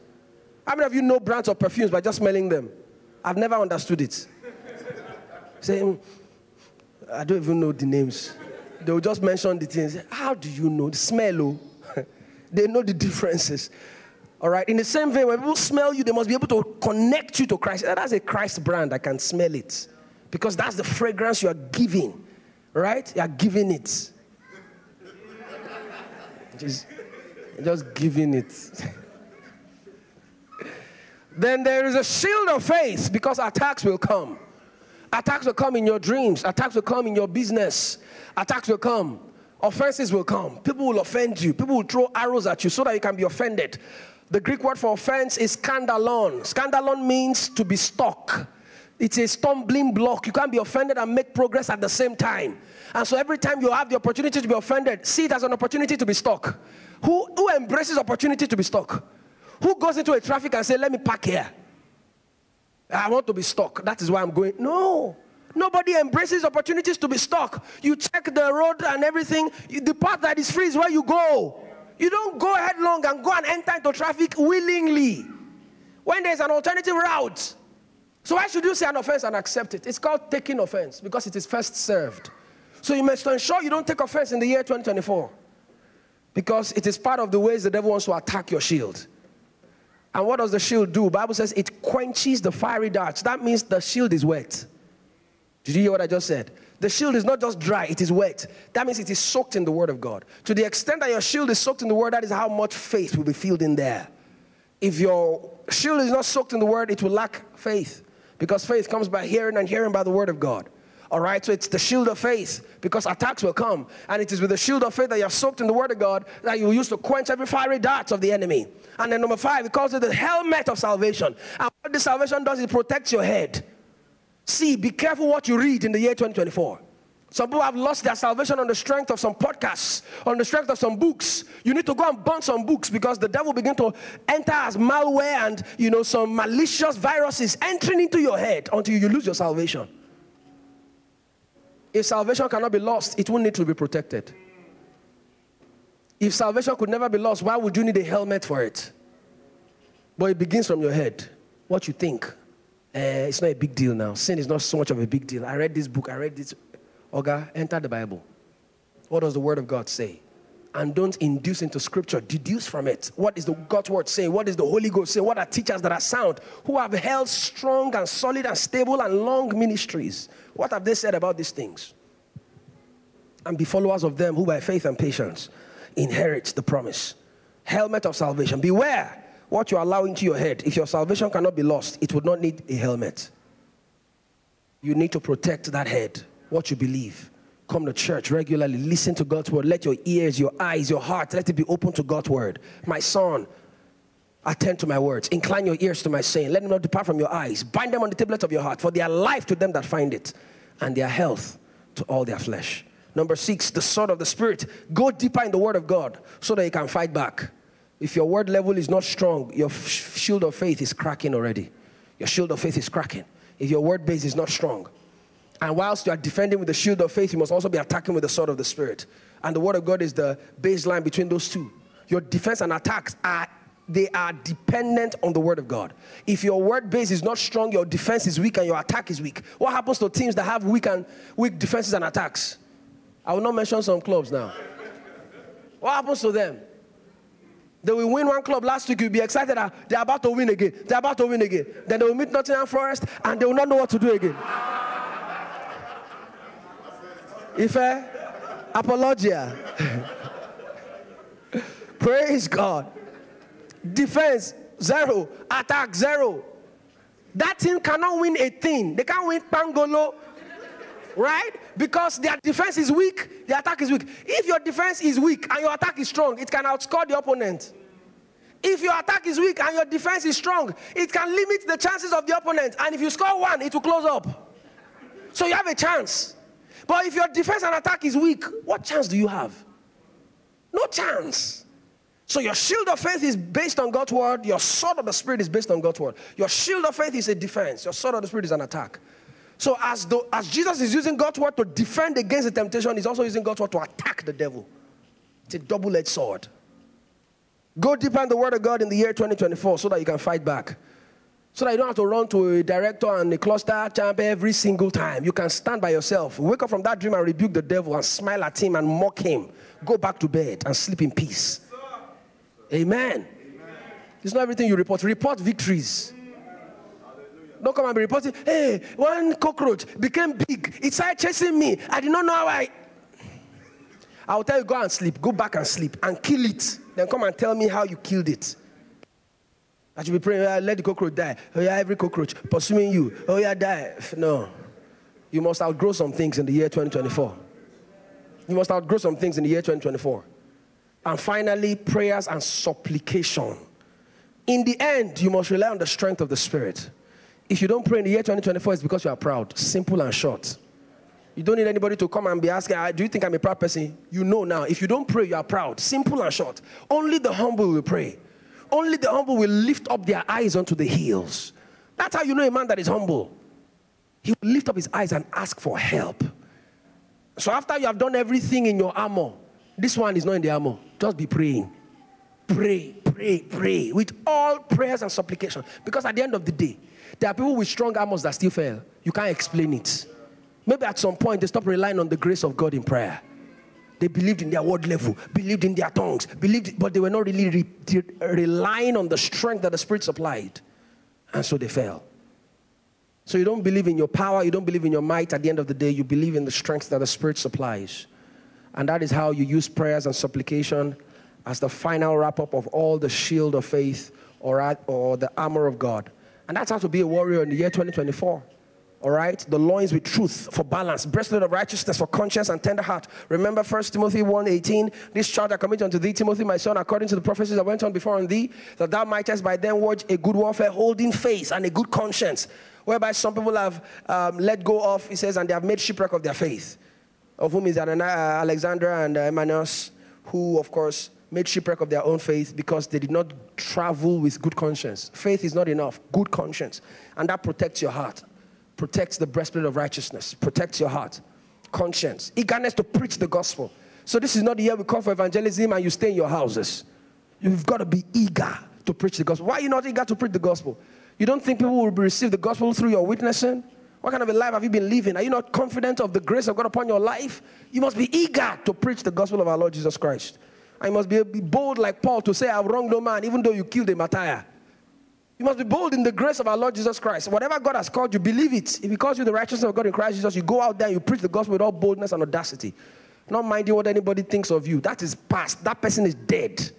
How many of you know brands of perfumes by just smelling them? I've never understood it. Saying, hmm, I don't even know the names. They will just mention the things. How do you know? The smell, oh. they know the differences. All right. In the same way, when people smell you, they must be able to connect you to Christ. That's a Christ brand. I can smell it. Because that's the fragrance you are giving. Right? You are giving it. Just, just giving it. then there is a shield of faith because attacks will come. Attacks will come in your dreams. Attacks will come in your business. Attacks will come. Offenses will come. People will offend you. People will throw arrows at you so that you can be offended. The Greek word for offense is scandalon. Scandalon means to be stuck. It's a stumbling block. You can't be offended and make progress at the same time. And so every time you have the opportunity to be offended, see it as an opportunity to be stuck. Who, who embraces opportunity to be stuck? Who goes into a traffic and say, let me park here? I want to be stuck. That is why I'm going. No. Nobody embraces opportunities to be stuck. You check the road and everything. The path that is free is where you go. You don't go headlong and go and enter into traffic willingly when there's an alternative route. So why should you say an offense and accept it? It's called taking offense because it is first served. So you must ensure you don't take offense in the year 2024 because it is part of the ways the devil wants to attack your shield. And what does the shield do? Bible says it quenches the fiery darts. That means the shield is wet. Did you hear what I just said? The shield is not just dry, it is wet. That means it is soaked in the word of God. To the extent that your shield is soaked in the word, that is how much faith will be filled in there. If your shield is not soaked in the word, it will lack faith. Because faith comes by hearing and hearing by the word of God. All right, so it's the shield of faith because attacks will come. And it is with the shield of faith that you're soaked in the word of God that you use to quench every fiery dart of the enemy. And then number five, it calls it the helmet of salvation. And what the salvation does, it protects your head. See, be careful what you read in the year 2024. Some people have lost their salvation on the strength of some podcasts, on the strength of some books. You need to go and burn some books because the devil begin to enter as malware and you know some malicious viruses entering into your head until you lose your salvation. If salvation cannot be lost, it will need to be protected. If salvation could never be lost, why would you need a helmet for it? But it begins from your head. What you think. Uh, it's not a big deal now. Sin is not so much of a big deal. I read this book, I read this. Oga, enter the Bible. What does the Word of God say? And don't induce into Scripture. Deduce from it. What is the God's Word saying? What is the Holy Ghost saying? What are teachers that are sound, who have held strong and solid and stable and long ministries? What have they said about these things? And be followers of them who by faith and patience inherit the promise. Helmet of salvation. Beware what you allow into your head. If your salvation cannot be lost, it would not need a helmet. You need to protect that head what you believe. Come to church regularly, listen to God's word. Let your ears, your eyes, your heart, let it be open to God's word. My son, attend to my words. Incline your ears to my saying. Let them not depart from your eyes. Bind them on the tablets of your heart, for they are life to them that find it, and their health to all their flesh. Number six, the sword of the Spirit. Go deeper in the word of God so that you can fight back. If your word level is not strong, your shield of faith is cracking already. Your shield of faith is cracking. If your word base is not strong, and whilst you are defending with the shield of faith, you must also be attacking with the sword of the Spirit. And the Word of God is the baseline between those two. Your defense and attacks are they are dependent on the word of God. If your word base is not strong, your defense is weak and your attack is weak. What happens to teams that have weak and weak defenses and attacks? I will not mention some clubs now. What happens to them? They will win one club last week, you'll be excited that they're about to win again. They're about to win again. Then they will meet Nottingham Forest and they will not know what to do again. Ife, apologia. Praise God. Defense, zero. Attack, zero. That team cannot win a thing. They can't win Pangolo, right? Because their defense is weak, their attack is weak. If your defense is weak and your attack is strong, it can outscore the opponent. If your attack is weak and your defense is strong, it can limit the chances of the opponent. And if you score one, it will close up. So you have a chance. But if your defense and attack is weak, what chance do you have? No chance. So your shield of faith is based on God's word. Your sword of the spirit is based on God's word. Your shield of faith is a defense. Your sword of the spirit is an attack. So as, as Jesus is using God's word to defend against the temptation, he's also using God's word to attack the devil. It's a double-edged sword. Go deeper in the word of God in the year 2024 so that you can fight back. So that you don't have to run to a director and a cluster champ every single time. You can stand by yourself. Wake up from that dream and rebuke the devil and smile at him and mock him. Go back to bed and sleep in peace. Amen. Amen. It's not everything you report. Report victories. Don't come and be reporting, hey, one cockroach became big. It started chasing me. I did not know how I. I'll tell you, go and sleep. Go back and sleep and kill it. Then come and tell me how you killed it. I should be praying, oh, let the cockroach die. Oh, yeah, every cockroach pursuing you. Oh, yeah, die. No. You must outgrow some things in the year 2024. You must outgrow some things in the year 2024. And finally, prayers and supplication. In the end, you must rely on the strength of the Spirit. If you don't pray in the year 2024, it's because you are proud. Simple and short. You don't need anybody to come and be asking, ah, Do you think I'm a proud person? You know now. If you don't pray, you are proud. Simple and short. Only the humble will pray. Only the humble will lift up their eyes onto the hills. That's how you know a man that is humble. He will lift up his eyes and ask for help. So after you have done everything in your armor, this one is not in the armor. Just be praying. Pray, pray, pray with all prayers and supplication. Because at the end of the day, there are people with strong armors that still fail. You can't explain it. Maybe at some point they stop relying on the grace of God in prayer. They believed in their word level, believed in their tongues, believed, but they were not really re- relying on the strength that the Spirit supplied. And so they fell. So you don't believe in your power, you don't believe in your might. At the end of the day, you believe in the strength that the Spirit supplies. And that is how you use prayers and supplication as the final wrap up of all the shield of faith or, or the armor of God. And that's how to be a warrior in the year 2024. All right, the loins with truth for balance, breastplate of righteousness for conscience and tender heart. Remember 1 Timothy 1:18. This charge I commit unto thee, Timothy, my son, according to the prophecies that went on before on thee, that thou mightest by them wage a good warfare, holding faith and a good conscience. Whereby some people have um, let go of, he says, and they have made shipwreck of their faith. Of whom is uh, Alexander and uh, who, of course, made shipwreck of their own faith because they did not travel with good conscience. Faith is not enough, good conscience. And that protects your heart protects the breastplate of righteousness, protects your heart, conscience, eagerness to preach the gospel. So this is not the year we call for evangelism and you stay in your houses. You've got to be eager to preach the gospel. Why are you not eager to preach the gospel? You don't think people will receive the gospel through your witnessing? What kind of a life have you been living? Are you not confident of the grace of God upon your life? You must be eager to preach the gospel of our Lord Jesus Christ. I must be bold like Paul to say, I've wronged no man, even though you killed a martyr. You must be bold in the grace of our Lord Jesus Christ. Whatever God has called you, believe it. If He calls you the righteousness of God in Christ Jesus, you go out there and you preach the gospel with all boldness and audacity. Not minding what anybody thinks of you. That is past. That person is dead.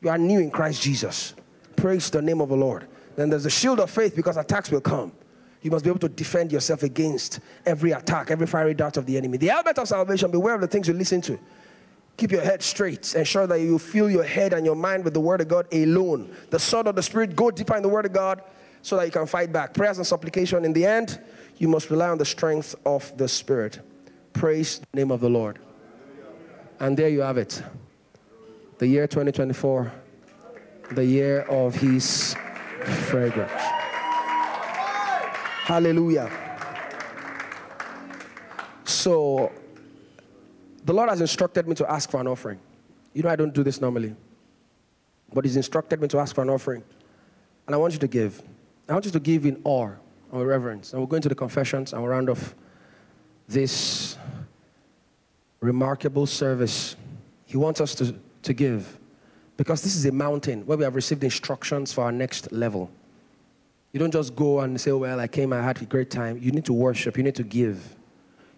You are new in Christ Jesus. Praise the name of the Lord. Then there's a shield of faith because attacks will come. You must be able to defend yourself against every attack, every fiery dart of the enemy. The helmet of salvation, beware of the things you listen to. Keep your head straight. Ensure that you fill your head and your mind with the Word of God alone. The sword of the Spirit, go deeper in the Word of God so that you can fight back. Prayers and supplication. In the end, you must rely on the strength of the Spirit. Praise the name of the Lord. And there you have it. The year 2024, the year of His fragrance. Hallelujah. So, the Lord has instructed me to ask for an offering. You know, I don't do this normally, but He's instructed me to ask for an offering. And I want you to give. I want you to give in awe and reverence. And we'll go into the confessions and we'll round off this remarkable service. He wants us to, to give because this is a mountain where we have received instructions for our next level. You don't just go and say, oh, Well, I came, I had a great time. You need to worship, you need to give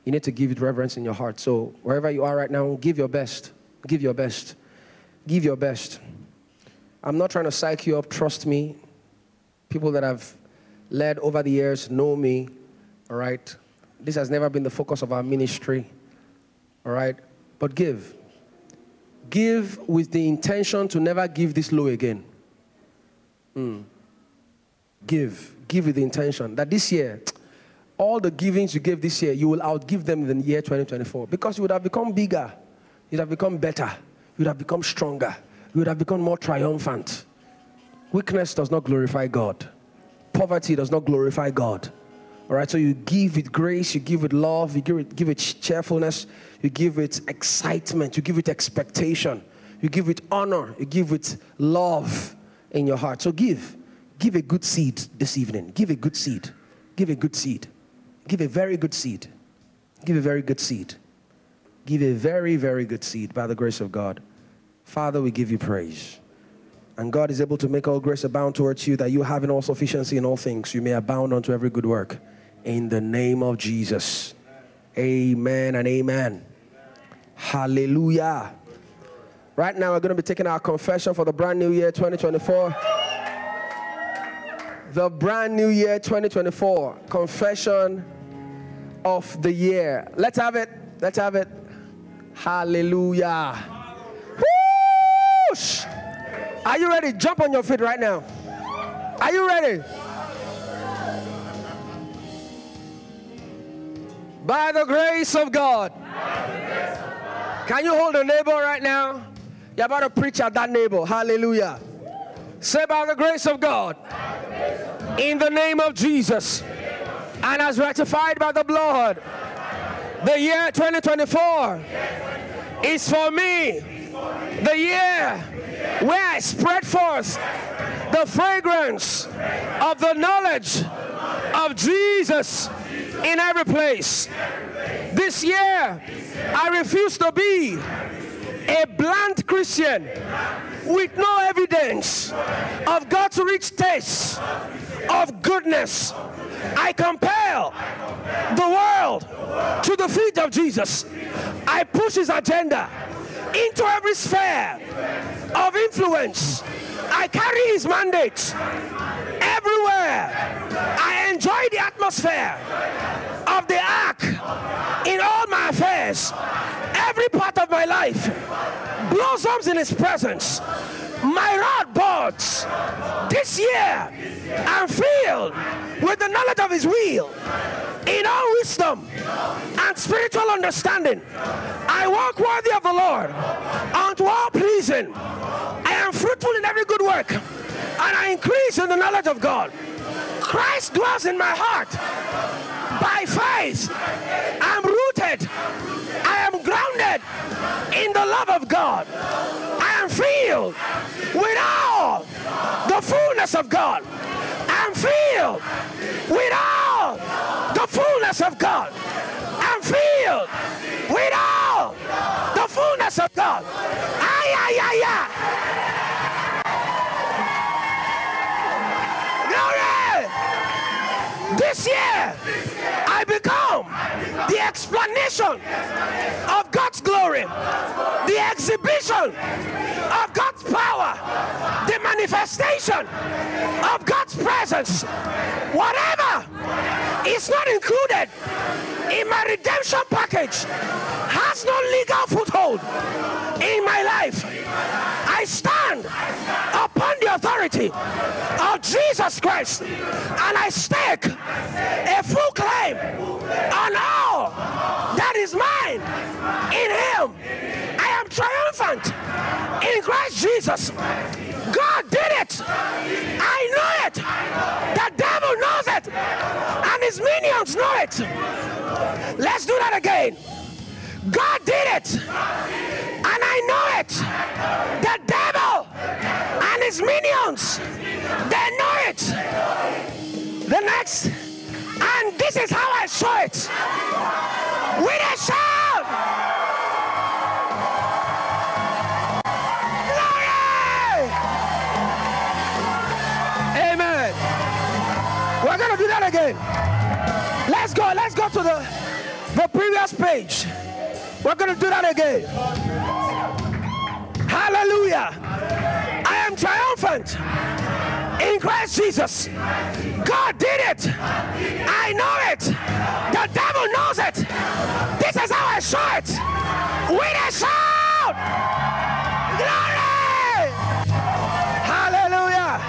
you need to give it reverence in your heart. So wherever you are right now, give your best. Give your best. Give your best. I'm not trying to psych you up, trust me. People that I've led over the years know me, all right? This has never been the focus of our ministry, all right? But give. Give with the intention to never give this low again. Mm. Give. Give with the intention that this year, all the givings you gave this year, you will outgive them in the year 2024 because you would have become bigger, you'd have become better, you'd have become stronger, you would have become more triumphant. Weakness does not glorify God, poverty does not glorify God. All right, so you give with grace, you give with love, you give it, give it cheerfulness, you give it excitement, you give it expectation, you give it honor, you give it love in your heart. So give, give a good seed this evening. Give a good seed. Give a good seed. Give a very good seed. Give a very good seed. Give a very, very good seed by the grace of God. Father, we give you praise. And God is able to make all grace abound towards you, that you having all sufficiency in all things, you may abound unto every good work. In the name of Jesus. Amen and amen. Hallelujah. Right now, we're going to be taking our confession for the brand new year 2024 the brand new year 2024 confession of the year. Let's have it. Let's have it. Hallelujah. Whoosh! Are you ready? Jump on your feet right now. Are you ready? By the grace of God. Can you hold a neighbor right now? You're about to preach at that neighbor. Hallelujah. Say, by the grace of God, in the name of Jesus and as ratified by the blood. The year 2024 is for me the year where I spread forth the fragrance of the knowledge of Jesus in every place. This year, I refuse to be a bland Christian with no evidence of God's rich taste of goodness I compel the world to the feet of Jesus. I push his agenda into every sphere of influence. I carry his mandate everywhere. I enjoy the atmosphere of the ark in all my affairs. Every part of my life blossoms in his presence. My rod buds. This year, I'm filled with the knowledge of his will in all wisdom and spiritual understanding. I walk worthy of the Lord unto all pleasing. I am fruitful in every good work and I increase in the knowledge of God. Christ dwells in my heart. By faith, I'm rooted. I am grounded in the love of God. I am filled with all the fullness of God. I'm filled with all the fullness of God. I'm filled with all the fullness of God. Ay, ay, ay, ay. Glory! This year, I become the explanation of God's glory, the exhibition of God's power, the manifestation of God's presence. Whatever is not included in my redemption package has no legal foothold in my life. I stand the authority of Jesus Christ and I stake a full claim on all that is mine in Him. I am triumphant in Christ Jesus. God did it. I know it. The devil knows it. And his minions know it. Let's do that again. God did it. And I know it. The devil and his minions, they know it. The next, and this is how I saw it. With a shout. Glory! Amen. We're gonna do that again. Let's go. Let's go to the the previous page. We're gonna do that again. Hallelujah. I am triumphant in Christ Jesus. God did it. I know it. The devil knows it. This is how I show it. With a shout. Glory. Hallelujah.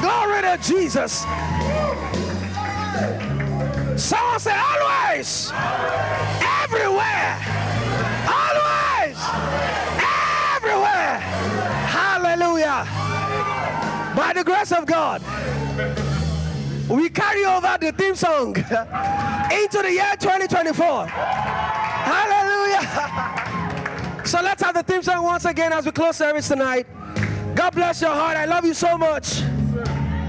Glory to Jesus. Someone say always, everywhere, By the grace of God, we carry over the theme song into the year 2024. Hallelujah. So let's have the theme song once again as we close service tonight. God bless your heart. I love you so much.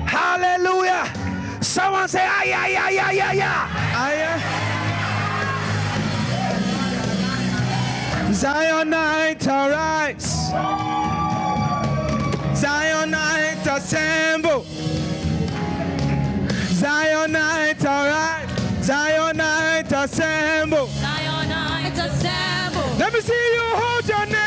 Hallelujah. Someone say, ay, ay, ay, ay, ay, ay. Zionite arise. Zionite assemble. Zionite arise. Zionite assemble. Zionite assemble. Let me see you hold your neighbor.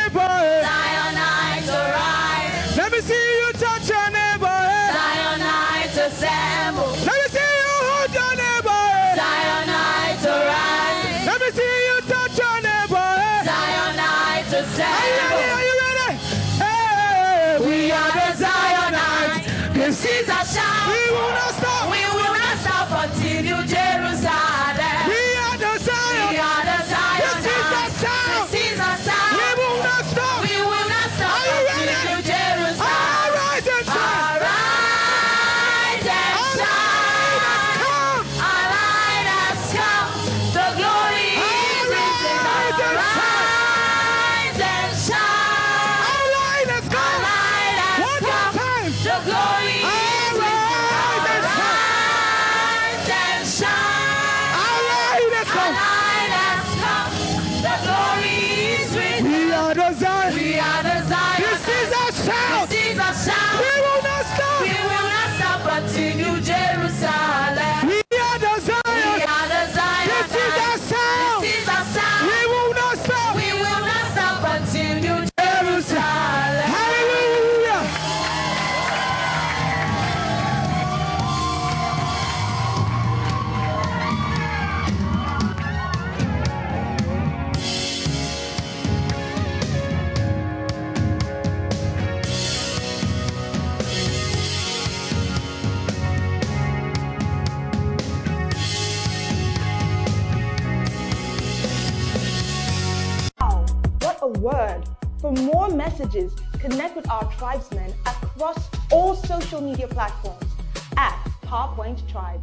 A word. For more messages, connect with our tribesmen across all social media platforms at PowerPoint Tribe.